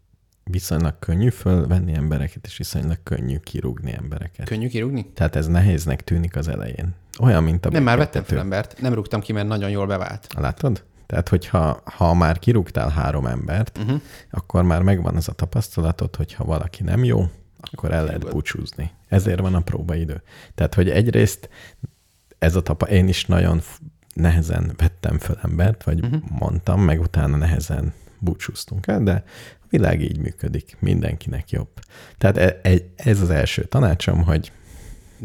viszonylag könnyű fölvenni embereket, és viszonylag könnyű kirúgni embereket. Könnyű kirúgni? Tehát ez nehéznek tűnik az elején. Olyan, mint a... Nem, már vettem fel embert. Nem rúgtam ki, mert nagyon jól bevált. Látod? Tehát, hogyha ha már kirúgtál három embert, uh-huh. akkor már megvan az a tapasztalatod, hogy ha valaki nem jó, akkor el lehet búcsúzni. Ezért van a próbaidő. Tehát, hogy egyrészt ez a tapa, én is nagyon nehezen vettem föl embert, vagy uh-huh. mondtam, meg utána nehezen búcsúztunk el, de világ így működik, mindenkinek jobb. Tehát e, e, ez az első tanácsom, hogy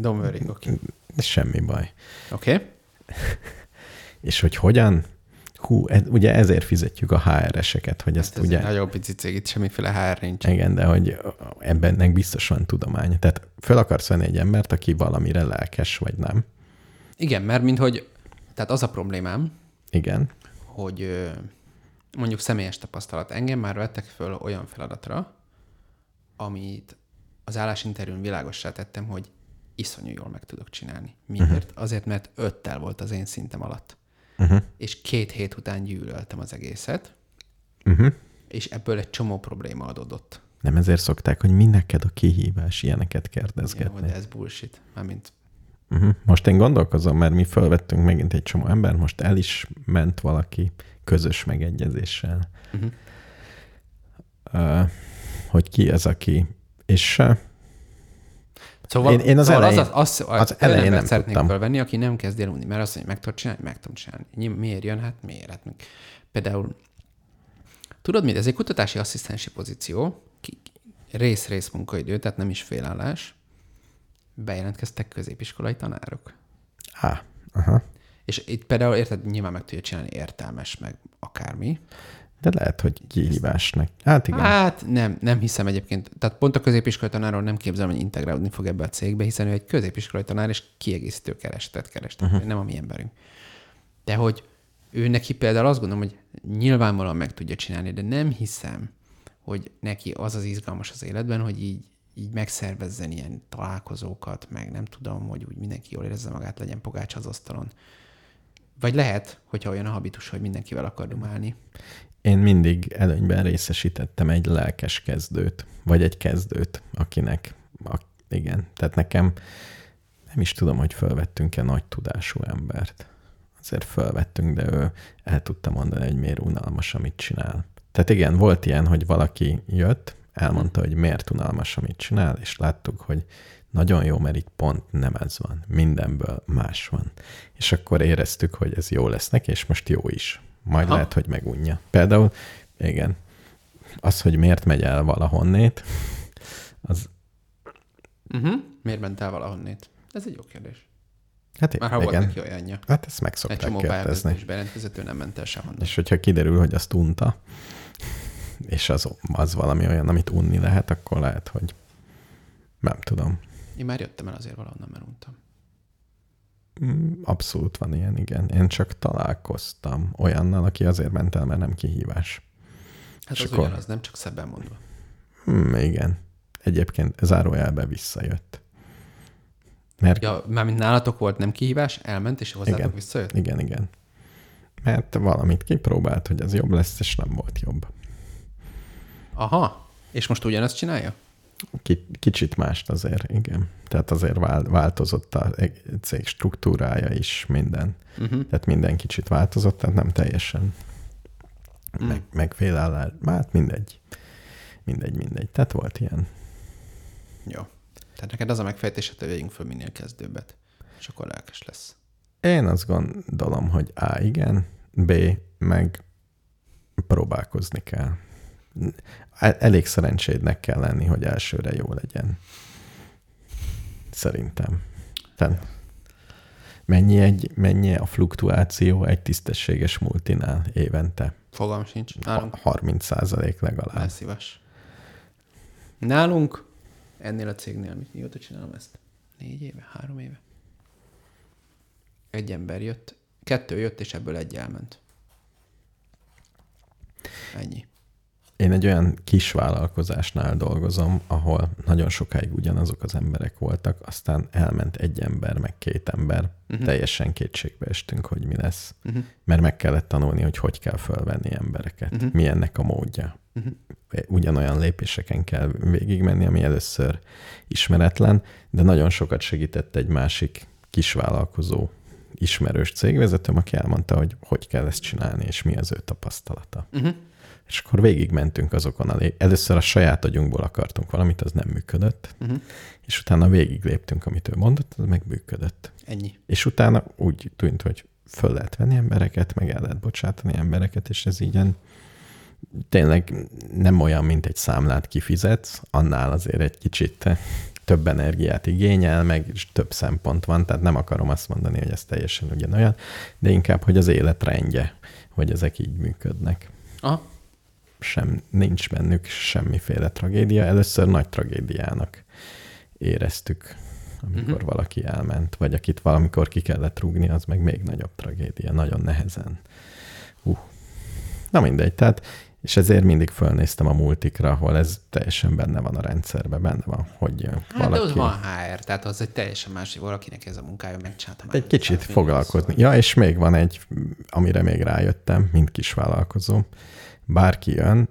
Don't worry, okay. semmi baj. Oké. Okay. És hogy hogyan? Hú, ez, ugye ezért fizetjük a HR-eseket, hogy hát ezt ez ugye... egy nagyon pici cég, itt semmiféle HR nincs. Igen, de hogy ebbennek biztos van tudomány. Tehát föl akarsz venni egy embert, aki valamire lelkes, vagy nem. Igen, mert mint hogy, tehát az a problémám, Igen. hogy mondjuk személyes tapasztalat. Engem már vettek föl olyan feladatra, amit az állásinterjún világossá tettem, hogy iszonyú jól meg tudok csinálni. Miért? Uh-huh. Azért, mert öttel volt az én szintem alatt. Uh-huh. És két hét után gyűlöltem az egészet, uh-huh. és ebből egy csomó probléma adódott. Nem ezért szokták, hogy mi neked a kihívás, ilyeneket kérdezgetni. Jó, de ez bullshit. Mármint Uh-huh. Most én gondolkozom, mert mi felvettünk megint egy csomó ember, most el is ment valaki közös megegyezéssel. Uh-huh. Uh, hogy ki az, aki... És uh, Szóval, én, én az, szóval elején, az, az, az, az elején nem szeretnék tudtam. felvenni, aki nem kezd el unni, mert azt mondja, meg tudod csinálni, meg tudom csinálni. Miért jön? Hát miért? Hát, például, tudod mit, ez egy kutatási asszisztensi pozíció, rész-rész munkaidő, tehát nem is félállás, bejelentkeztek középiskolai tanárok. Há, aha. És itt például, érted, nyilván meg tudja csinálni értelmes, meg akármi. De lehet, hogy kihívásnak. Hát igen. Hát nem, nem hiszem egyébként. Tehát pont a középiskolai tanáról nem képzelem, hogy integrálódni fog ebbe a cégbe, hiszen ő egy középiskolai tanár, és kiegészítő kerestet kerestet, uh-huh. nem a mi emberünk. De hogy ő neki például azt gondolom, hogy nyilvánvalóan meg tudja csinálni, de nem hiszem, hogy neki az az izgalmas az életben, hogy így így megszervezzen ilyen találkozókat, meg nem tudom, hogy úgy mindenki jól érezze magát, legyen pogács az asztalon. Vagy lehet, hogyha olyan a habitus, hogy mindenkivel akar dumálni. Én mindig előnyben részesítettem egy lelkes kezdőt, vagy egy kezdőt, akinek, a, igen, tehát nekem nem is tudom, hogy felvettünk-e nagy tudású embert. Azért felvettünk, de ő el tudta mondani, hogy miért unalmas, amit csinál. Tehát igen, volt ilyen, hogy valaki jött, elmondta, hogy miért unalmas, amit csinál, és láttuk, hogy nagyon jó, mert itt pont nem ez van. Mindenből más van. És akkor éreztük, hogy ez jó lesz neki, és most jó is. Majd Aha. lehet, hogy megunja. Például, igen, az, hogy miért megy el valahonnét, az... Uh-huh. Miért ment el valahonnét? Ez egy jó kérdés. Hát Már ha igen. volt neki olyanja. Hát ezt meg szokták Egy csomó kérdezni. bejelentkezett, nem ment el sehonnan. És hogyha kiderül, hogy azt unta, és az, az valami olyan, amit unni lehet, akkor lehet, hogy nem tudom. Én már jöttem el azért valahonnan, mert untam. Mm, abszolút van ilyen, igen. Én csak találkoztam olyannal, aki azért ment el, mert nem kihívás. Hát és az akkor... ugyanaz, nem csak szebben mondva. Hmm, igen. Egyébként zárójelbe visszajött. Mert... Ja, mármint nálatok volt nem kihívás, elment, és hozzátok igen, visszajött? Igen, igen. Mert valamit kipróbált, hogy ez jobb lesz, és nem volt jobb. Aha. És most ugyanezt csinálja? Kicsit mást azért, igen. Tehát azért változott a cég struktúrája is, minden. Uh-huh. Tehát minden kicsit változott, tehát nem teljesen uh-huh. meg, megfélállás. Hát mindegy. Mindegy, mindegy. Tehát volt ilyen. Jó. Tehát neked az a megfejtés, hogy vegyünk föl minél kezdőbbet, és akkor lelkes lesz. Én azt gondolom, hogy A, igen, B, meg próbálkozni kell. Elég szerencsédnek kell lenni, hogy elsőre jó legyen. Szerintem. Tehát mennyi, egy, mennyi a fluktuáció egy tisztességes multinál évente? Fogalm sincs. Nálunk 30 százalék legalább. szíves. Nálunk ennél a cégnél, mit mióta csinálom ezt? Négy éve? Három éve? Egy ember jött, kettő jött, és ebből egy elment. Ennyi. Én egy olyan kis vállalkozásnál dolgozom, ahol nagyon sokáig ugyanazok az emberek voltak, aztán elment egy ember, meg két ember. Uh-huh. Teljesen kétségbe estünk, hogy mi lesz. Uh-huh. Mert meg kellett tanulni, hogy hogy kell fölvenni embereket, uh-huh. mi ennek a módja. Uh-huh. Ugyanolyan lépéseken kell végigmenni, ami először ismeretlen, de nagyon sokat segített egy másik kisvállalkozó ismerős cégvezetőm, aki elmondta, hogy hogy kell ezt csinálni, és mi az ő tapasztalata. Uh-huh. És akkor végigmentünk azokon a lé... Először a saját agyunkból akartunk valamit, az nem működött. Uh-huh. És utána végig léptünk, amit ő mondott, az meg működött. Ennyi. És utána úgy tűnt, hogy föl lehet venni embereket, meg el lehet bocsátani embereket, és ez így tényleg nem olyan, mint egy számlát kifizetsz, annál azért egy kicsit több energiát igényel, meg több szempont van, tehát nem akarom azt mondani, hogy ez teljesen ugyanolyan, de inkább, hogy az életrendje, hogy ezek így működnek. Aha sem, nincs bennük semmiféle tragédia. Először nagy tragédiának éreztük, amikor uh-huh. valaki elment, vagy akit valamikor ki kellett rúgni, az meg még nagyobb tragédia, nagyon nehezen. Uh. Na mindegy, tehát és ezért mindig fölnéztem a multikra, ahol ez teljesen benne van a rendszerben, benne van, hogy hát valaki... de ott van HR, tehát az egy teljesen másik, valakinek ez a munkája, megcsinálta Egy kicsit foglalkozni. Ja, és még van egy, amire még rájöttem, mint kisvállalkozó, bárki jön,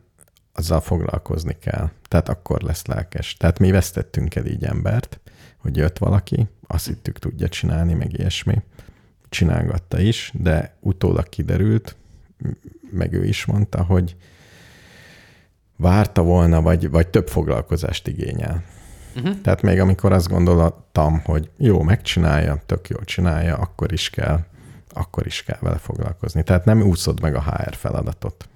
azzal foglalkozni kell. Tehát akkor lesz lelkes. Tehát mi vesztettünk el így embert, hogy jött valaki, azt hittük tudja csinálni, meg ilyesmi. Csinálgatta is, de utólag kiderült, meg ő is mondta, hogy várta volna, vagy, vagy több foglalkozást igényel. Uh-huh. Tehát még amikor azt gondoltam, hogy jó, megcsinálja, tök jól csinálja, akkor is kell, akkor is kell vele foglalkozni. Tehát nem úszod meg a HR feladatot.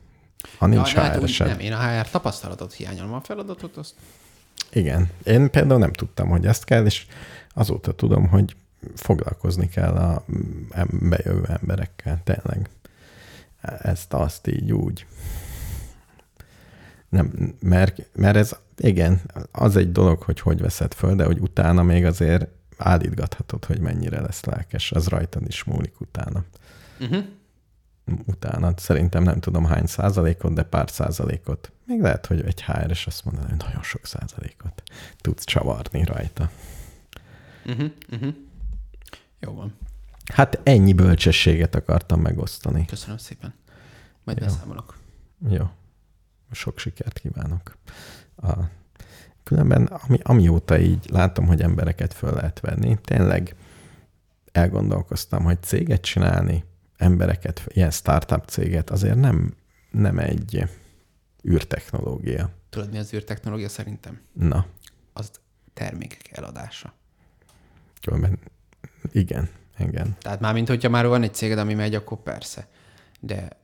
Ha nincs ja, HR hát Nem, én a HR tapasztalatot hiányolom, a feladatot azt... Igen. Én például nem tudtam, hogy ezt kell, és azóta tudom, hogy foglalkozni kell a bejövő emberekkel, tényleg. Ezt, azt így úgy. Nem, mert, mert ez, igen, az egy dolog, hogy hogy veszed föl, de hogy utána még azért állítgathatod, hogy mennyire lesz lelkes, az rajtad is múlik utána. Uh-huh utána. Szerintem nem tudom hány százalékot, de pár százalékot. Még lehet, hogy egy HR-es azt mondaná, hogy nagyon sok százalékot tudsz csavarni rajta. Uh-huh, uh-huh. Jó van. Hát ennyi bölcsességet akartam megosztani. Köszönöm szépen. Majd Jó. beszámolok. Jó. Sok sikert kívánok. A, különben, ami, amióta így látom, hogy embereket föl lehet venni, tényleg elgondolkoztam, hogy céget csinálni, embereket, ilyen startup céget azért nem, nem egy űrtechnológia. Tudod, mi az űrtechnológia szerintem? Na. Az termékek eladása. Különben igen, igen. Tehát már mint hogyha már van egy céged, ami megy, akkor persze. De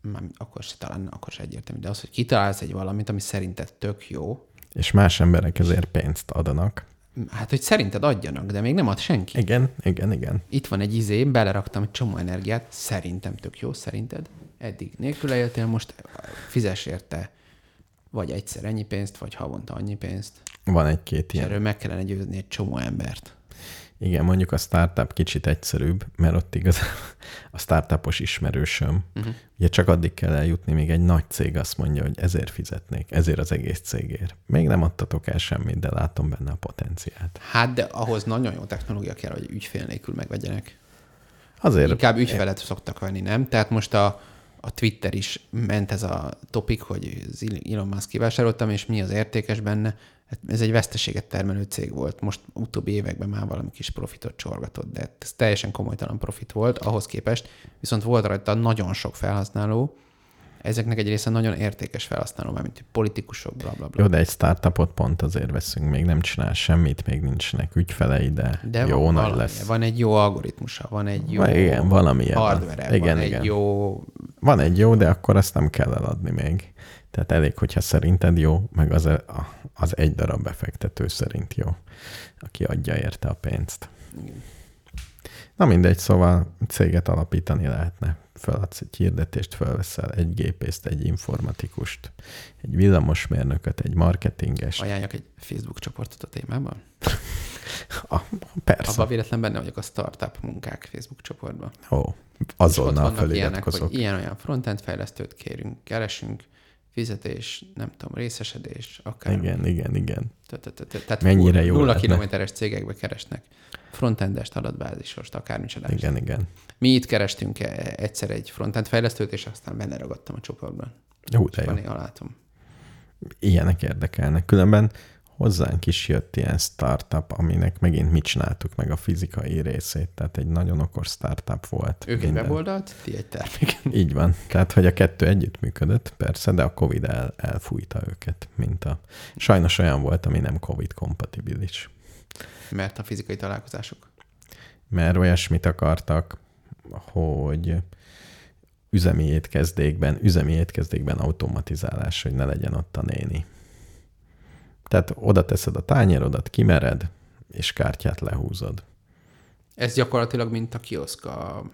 már akkor se talán akkor se egyértelmű. De az, hogy kitalálsz egy valamit, ami szerinted tök jó. És más emberek ezért pénzt adnak. Hát, hogy szerinted adjanak, de még nem ad senki. Igen, igen, igen. Itt van egy izé, beleraktam egy csomó energiát, szerintem tök jó, szerinted. Eddig nélkül éltél, most fizes érte vagy egyszer ennyi pénzt, vagy havonta annyi pénzt. Van egy-két ilyen. erről meg kellene győzni egy csomó embert. Igen, mondjuk a startup kicsit egyszerűbb, mert ott igaz a startupos ismerősöm. Uh-huh. Ugye csak addig kell eljutni, még egy nagy cég azt mondja, hogy ezért fizetnék, ezért az egész cégért. Még nem adtatok el semmit, de látom benne a potenciált. Hát, de ahhoz nagyon jó technológia kell, hogy ügyfél nélkül megvegyenek. Azért. Inkább ügyfelet szoktak venni, nem? Tehát most a, a Twitter is ment ez a topik, hogy Elon Musk kivásároltam, és mi az értékes benne. Hát ez egy veszteséget termelő cég volt. Most utóbbi években már valami kis profitot csorgatott, de ez teljesen komolytalan profit volt ahhoz képest. Viszont volt rajta nagyon sok felhasználó, ezeknek egy része nagyon értékes felhasználó, már mint politikusok, bla, bla, bla. Jó, de egy startupot pont azért veszünk, még nem csinál semmit, még nincsenek ügyfelei, de, De jó van, nagy valami, lesz. Van egy jó algoritmusa, van egy jó igen, valami hardware, igen, van igen. egy jó... Van egy jó, de akkor azt nem kell eladni még. Tehát elég, hogyha szerinted jó, meg az, a- az egy darab befektető szerint jó, aki adja érte a pénzt. Na mindegy, szóval céget alapítani lehetne. Feladsz egy hirdetést, felveszel egy gépészt, egy informatikust, egy villamosmérnököt, egy marketinges. Ajánljak egy Facebook csoportot a témában. Ah, persze. Abban véletlen benne vagyok a startup munkák Facebook csoportban. Ó, És ott azonnal vannak ilyenek, feliratkozok. hogy ilyen-olyan frontend fejlesztőt kérünk, keresünk, fizetés, nem tudom, részesedés, akár. Igen, igen, igen. Tehát Mennyire jó Nulla kilométeres cégekbe keresnek frontendest, adatbázisost, akármicsodást. Igen, igen. Mi itt kerestünk e- egyszer egy frontend fejlesztőt, és aztán benne ragadtam a csoportban. Jó, de jó. látom. Ilyenek érdekelnek. Különben hozzánk is jött ilyen startup, aminek megint mi csináltuk meg a fizikai részét. Tehát egy nagyon okos startup volt. Ők egy Minden- weboldalt, ti egy terméket. Így van. Tehát, hogy a kettő együtt működött, persze, de a Covid el, elfújta őket, mint a... Sajnos olyan volt, ami nem Covid kompatibilis. Mert a fizikai találkozások. Mert olyasmit akartak, hogy üzemi étkezdékben, üzemi étkezdékben automatizálás, hogy ne legyen ott a néni. Tehát oda teszed a tányérodat, kimered, és kártyát lehúzod. Ez gyakorlatilag mint a kioszk a,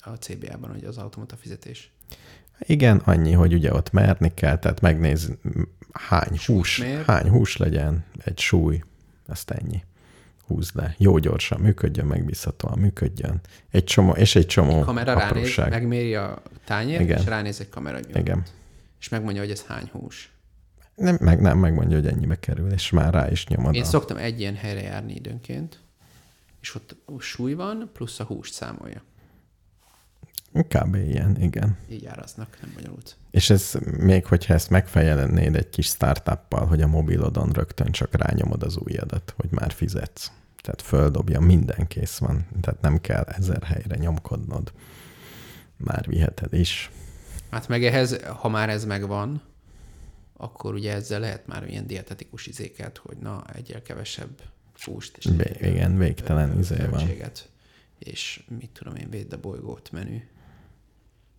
a CBA-ban, hogy az automata fizetés. Igen, annyi, hogy ugye ott merni kell, tehát megnéz, hány hús, mér. hány hús legyen, egy súly, azt ennyi. Húzd le. Jó gyorsan működjön, megbízhatóan működjön. Egy csomó, és egy csomó Kamera ránéz, apróság. megméri a tányért, Igen. és ránéz egy kamera nyomot. Igen. És megmondja, hogy ez hány hús. Nem, meg, nem megmondja, hogy ennyibe kerül, és már rá is nyomod. Én a- szoktam egy ilyen helyre járni időnként, és ott súly van, plusz a húst számolja. Kb. ilyen, igen. Így áraznak, nem bonyolult. És ez még, hogyha ezt megfejelennéd egy kis startuppal, hogy a mobilodon rögtön csak rányomod az ujjadat, hogy már fizetsz. Tehát földobja, minden kész van. Tehát nem kell ezer helyre nyomkodnod. Már viheted is. Hát meg ehhez, ha már ez megvan, akkor ugye ezzel lehet már ilyen dietetikus izéket, hogy na, egyel kevesebb húst. És egyel igen, végtelen izé van. És mit tudom én, védd a bolygót menü.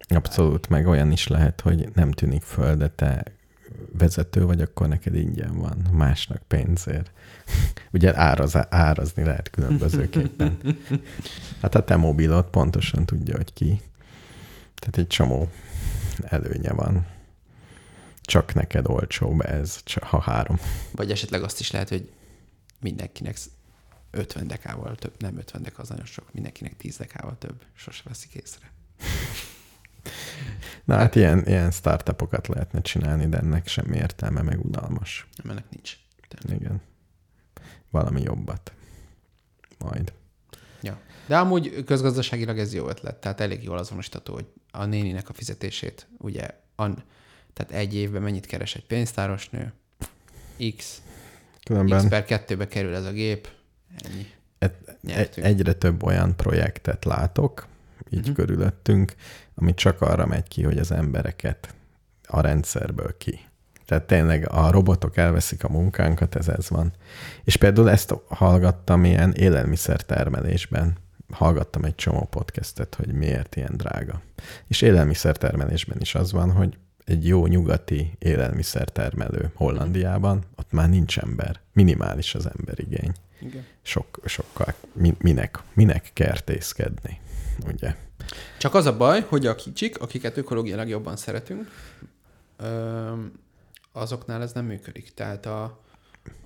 Abszolút, meg olyan is lehet, hogy nem tűnik föl, de te vezető vagy, akkor neked ingyen van, másnak pénzért. Ugye áraz, árazni lehet különbözőképpen. Hát a te mobilod pontosan tudja, hogy ki. Tehát egy csomó előnye van. Csak neked olcsóbb ez, ha három. Vagy esetleg azt is lehet, hogy mindenkinek 50 dekával több, nem 50 deka az nagyon sok, mindenkinek 10 dekával több, sose veszik észre. Na hát ilyen, ilyen startupokat lehetne csinálni, de ennek semmi értelme, meg unalmas. Nem, ennek nincs. Tehát, Igen. Valami jobbat. Majd. ja. De amúgy közgazdaságilag ez jó ötlet, tehát elég jól azonosítható, hogy a néninek a fizetését, ugye, an, tehát egy évben mennyit keres egy pénztáros nő, X, X Különben per kettőbe kerül ez a gép, ennyi. Nyertünk. egyre több olyan projektet látok, így uh-huh. körülöttünk, ami csak arra megy ki, hogy az embereket a rendszerből ki. Tehát tényleg a robotok elveszik a munkánkat, ez ez van. És például ezt hallgattam ilyen élelmiszertermelésben. Hallgattam egy csomó podcastet, hogy miért ilyen drága. És élelmiszertermelésben is az van, hogy egy jó nyugati élelmiszertermelő Hollandiában, ott már nincs ember. Minimális az emberigény Igen. sok, sokkal, mi- minek, minek kertészkedni, ugye? Csak az a baj, hogy a kicsik, akiket ökológiailag jobban szeretünk, azoknál ez nem működik. Tehát a,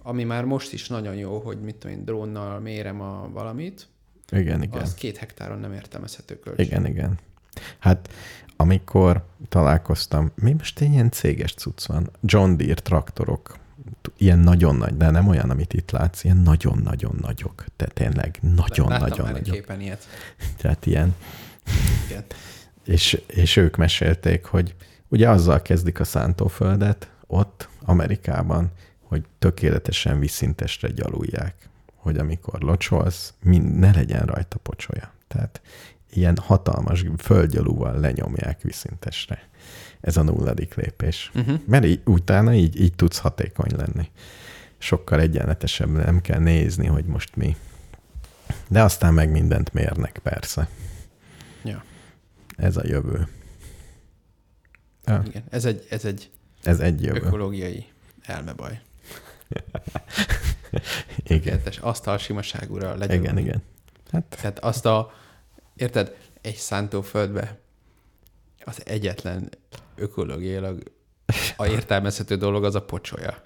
ami már most is nagyon jó, hogy mit tudom én, drónnal mérem a valamit, Igen, igen. az két hektáron nem értelmezhető költség. Igen, igen. Hát amikor találkoztam, mi most ilyen céges cucc van, John Deere traktorok, ilyen nagyon nagy, de nem olyan, amit itt látsz, ilyen nagyon-nagyon nagyok, de tényleg nagyon-nagyon nagyok. képen ilyet. Tehát ilyen Igen. és, és ők mesélték, hogy ugye azzal kezdik a szántóföldet ott, Amerikában, hogy tökéletesen visszintestre gyalulják, hogy amikor locsolsz, mind, ne legyen rajta pocsolya. Tehát ilyen hatalmas földgyalúval lenyomják visszintesre. Ez a nulladik lépés. Uh-huh. Mert így, utána így, így tudsz hatékony lenni. Sokkal egyenletesebb, nem kell nézni, hogy most mi. De aztán meg mindent mérnek, persze. Ja. Ez a jövő. Ja. Igen, ez egy, ez egy, ez egy jövő. ökológiai elmebaj. igen. Tökéletes asztal simaságúra legyen. Igen, igen. Hát... Tehát azt a, érted, egy szántóföldbe az egyetlen ökológiailag a értelmezhető dolog az a pocsolya.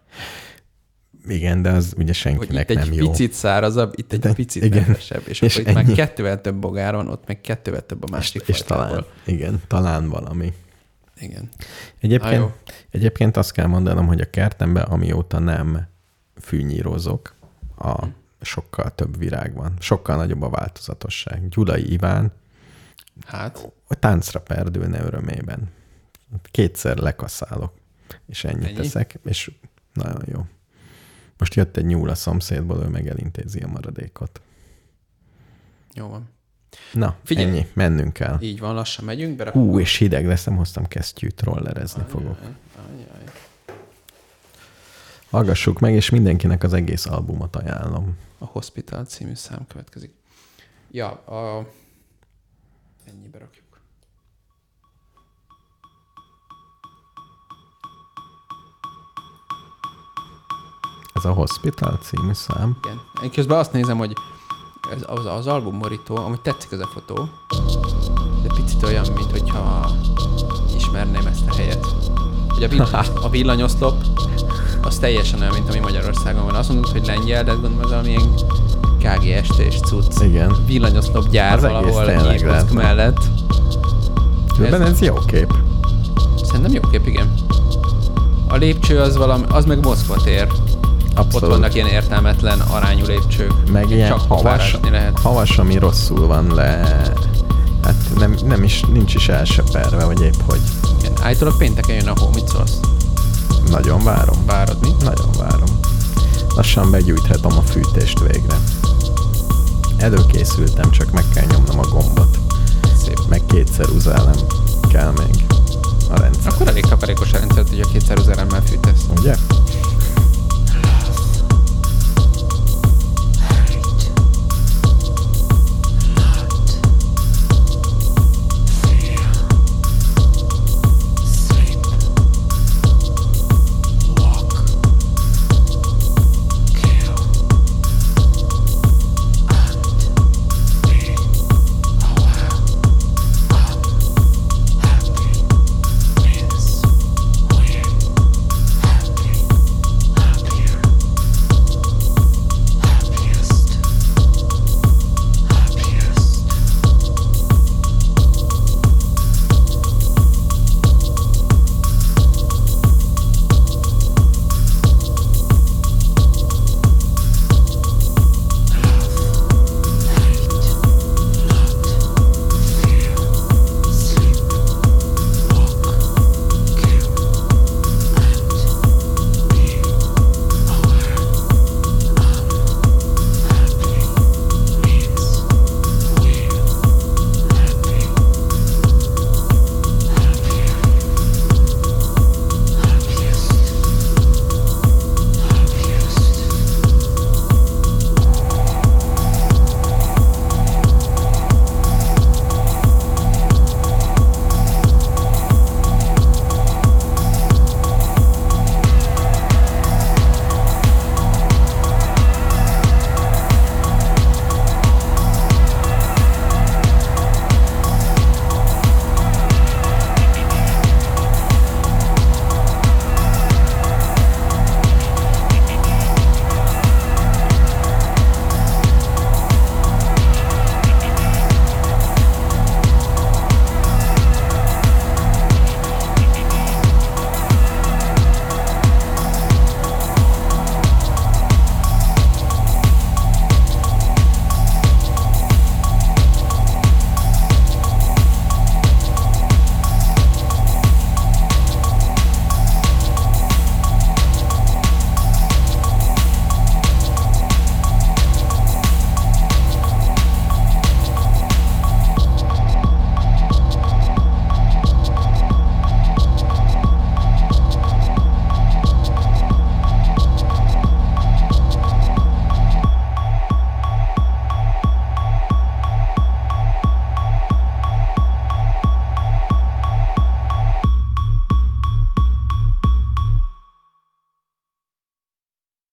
Igen, de az ugye senkinek hogy itt nem egy jó. picit szárazabb, itt egy De- picit igen. nedvesebb, és, És akkor itt már ennyi. kettővel több bogár van, ott meg kettővel több a másik és talán, fajtából. igen, talán valami. Igen. Egyébként, Na egyébként azt kell mondanom, hogy a kertemben, amióta nem fűnyírozok, a sokkal több virág van. Sokkal nagyobb a változatosság. Gyulai Iván Hát, a táncra perdülne örömében. Kétszer lekaszálok, és ennyit Ennyi? teszek, és nagyon jó. Most jött egy nyúl a szomszédból, ő meg elintézi a maradékot. jó van. Na, Figyelj. ennyi, mennünk kell. Így van, lassan megyünk, be Hú, és hideg lesz, nem hoztam kesztyűt, rollerezni fogok. Hallgassuk meg, és mindenkinek az egész albumot ajánlom. A Hospital című szám következik. Ja, a... Ennyibe rakjuk. Ez a Hospital című szám. Igen. Én közben azt nézem, hogy ez az, az album borító, amit tetszik ez a fotó, de picit olyan, mint hogyha ismerném ezt a helyet. Hogy a, vill- a villanyoszlop az teljesen olyan, mint ami Magyarországon van. Azt mondod, hogy lengyel, de gondolom ez valamilyen KGST és cucc. Igen. Villanyoszlop gyár Az valahol lehet. mellett. Különben ez jó kép. Szerintem jó kép, igen. A lépcső az valami, az meg Moszkva tér. Abszolút. Ott vannak ilyen értelmetlen arányú lépcsők. Meg ilyen Csak havas, lehet. havas, ami rosszul van le. Hát nem, nem is, nincs is elseperve, vagy épp hogy. Igen. Állítólag pénteken jön a hó, mit szólsz? Nagyon várom. Várod, mi? Nagyon várom. Lassan begyújthatom a fűtést végre. Előkészültem, csak meg kell nyomnom a gombot. Szép. Meg kétszer uzálem kell még a rendszer. Akkor elég takarékos a rendszer, hogy a kétszer üzeremmel fűtesz. Ugye?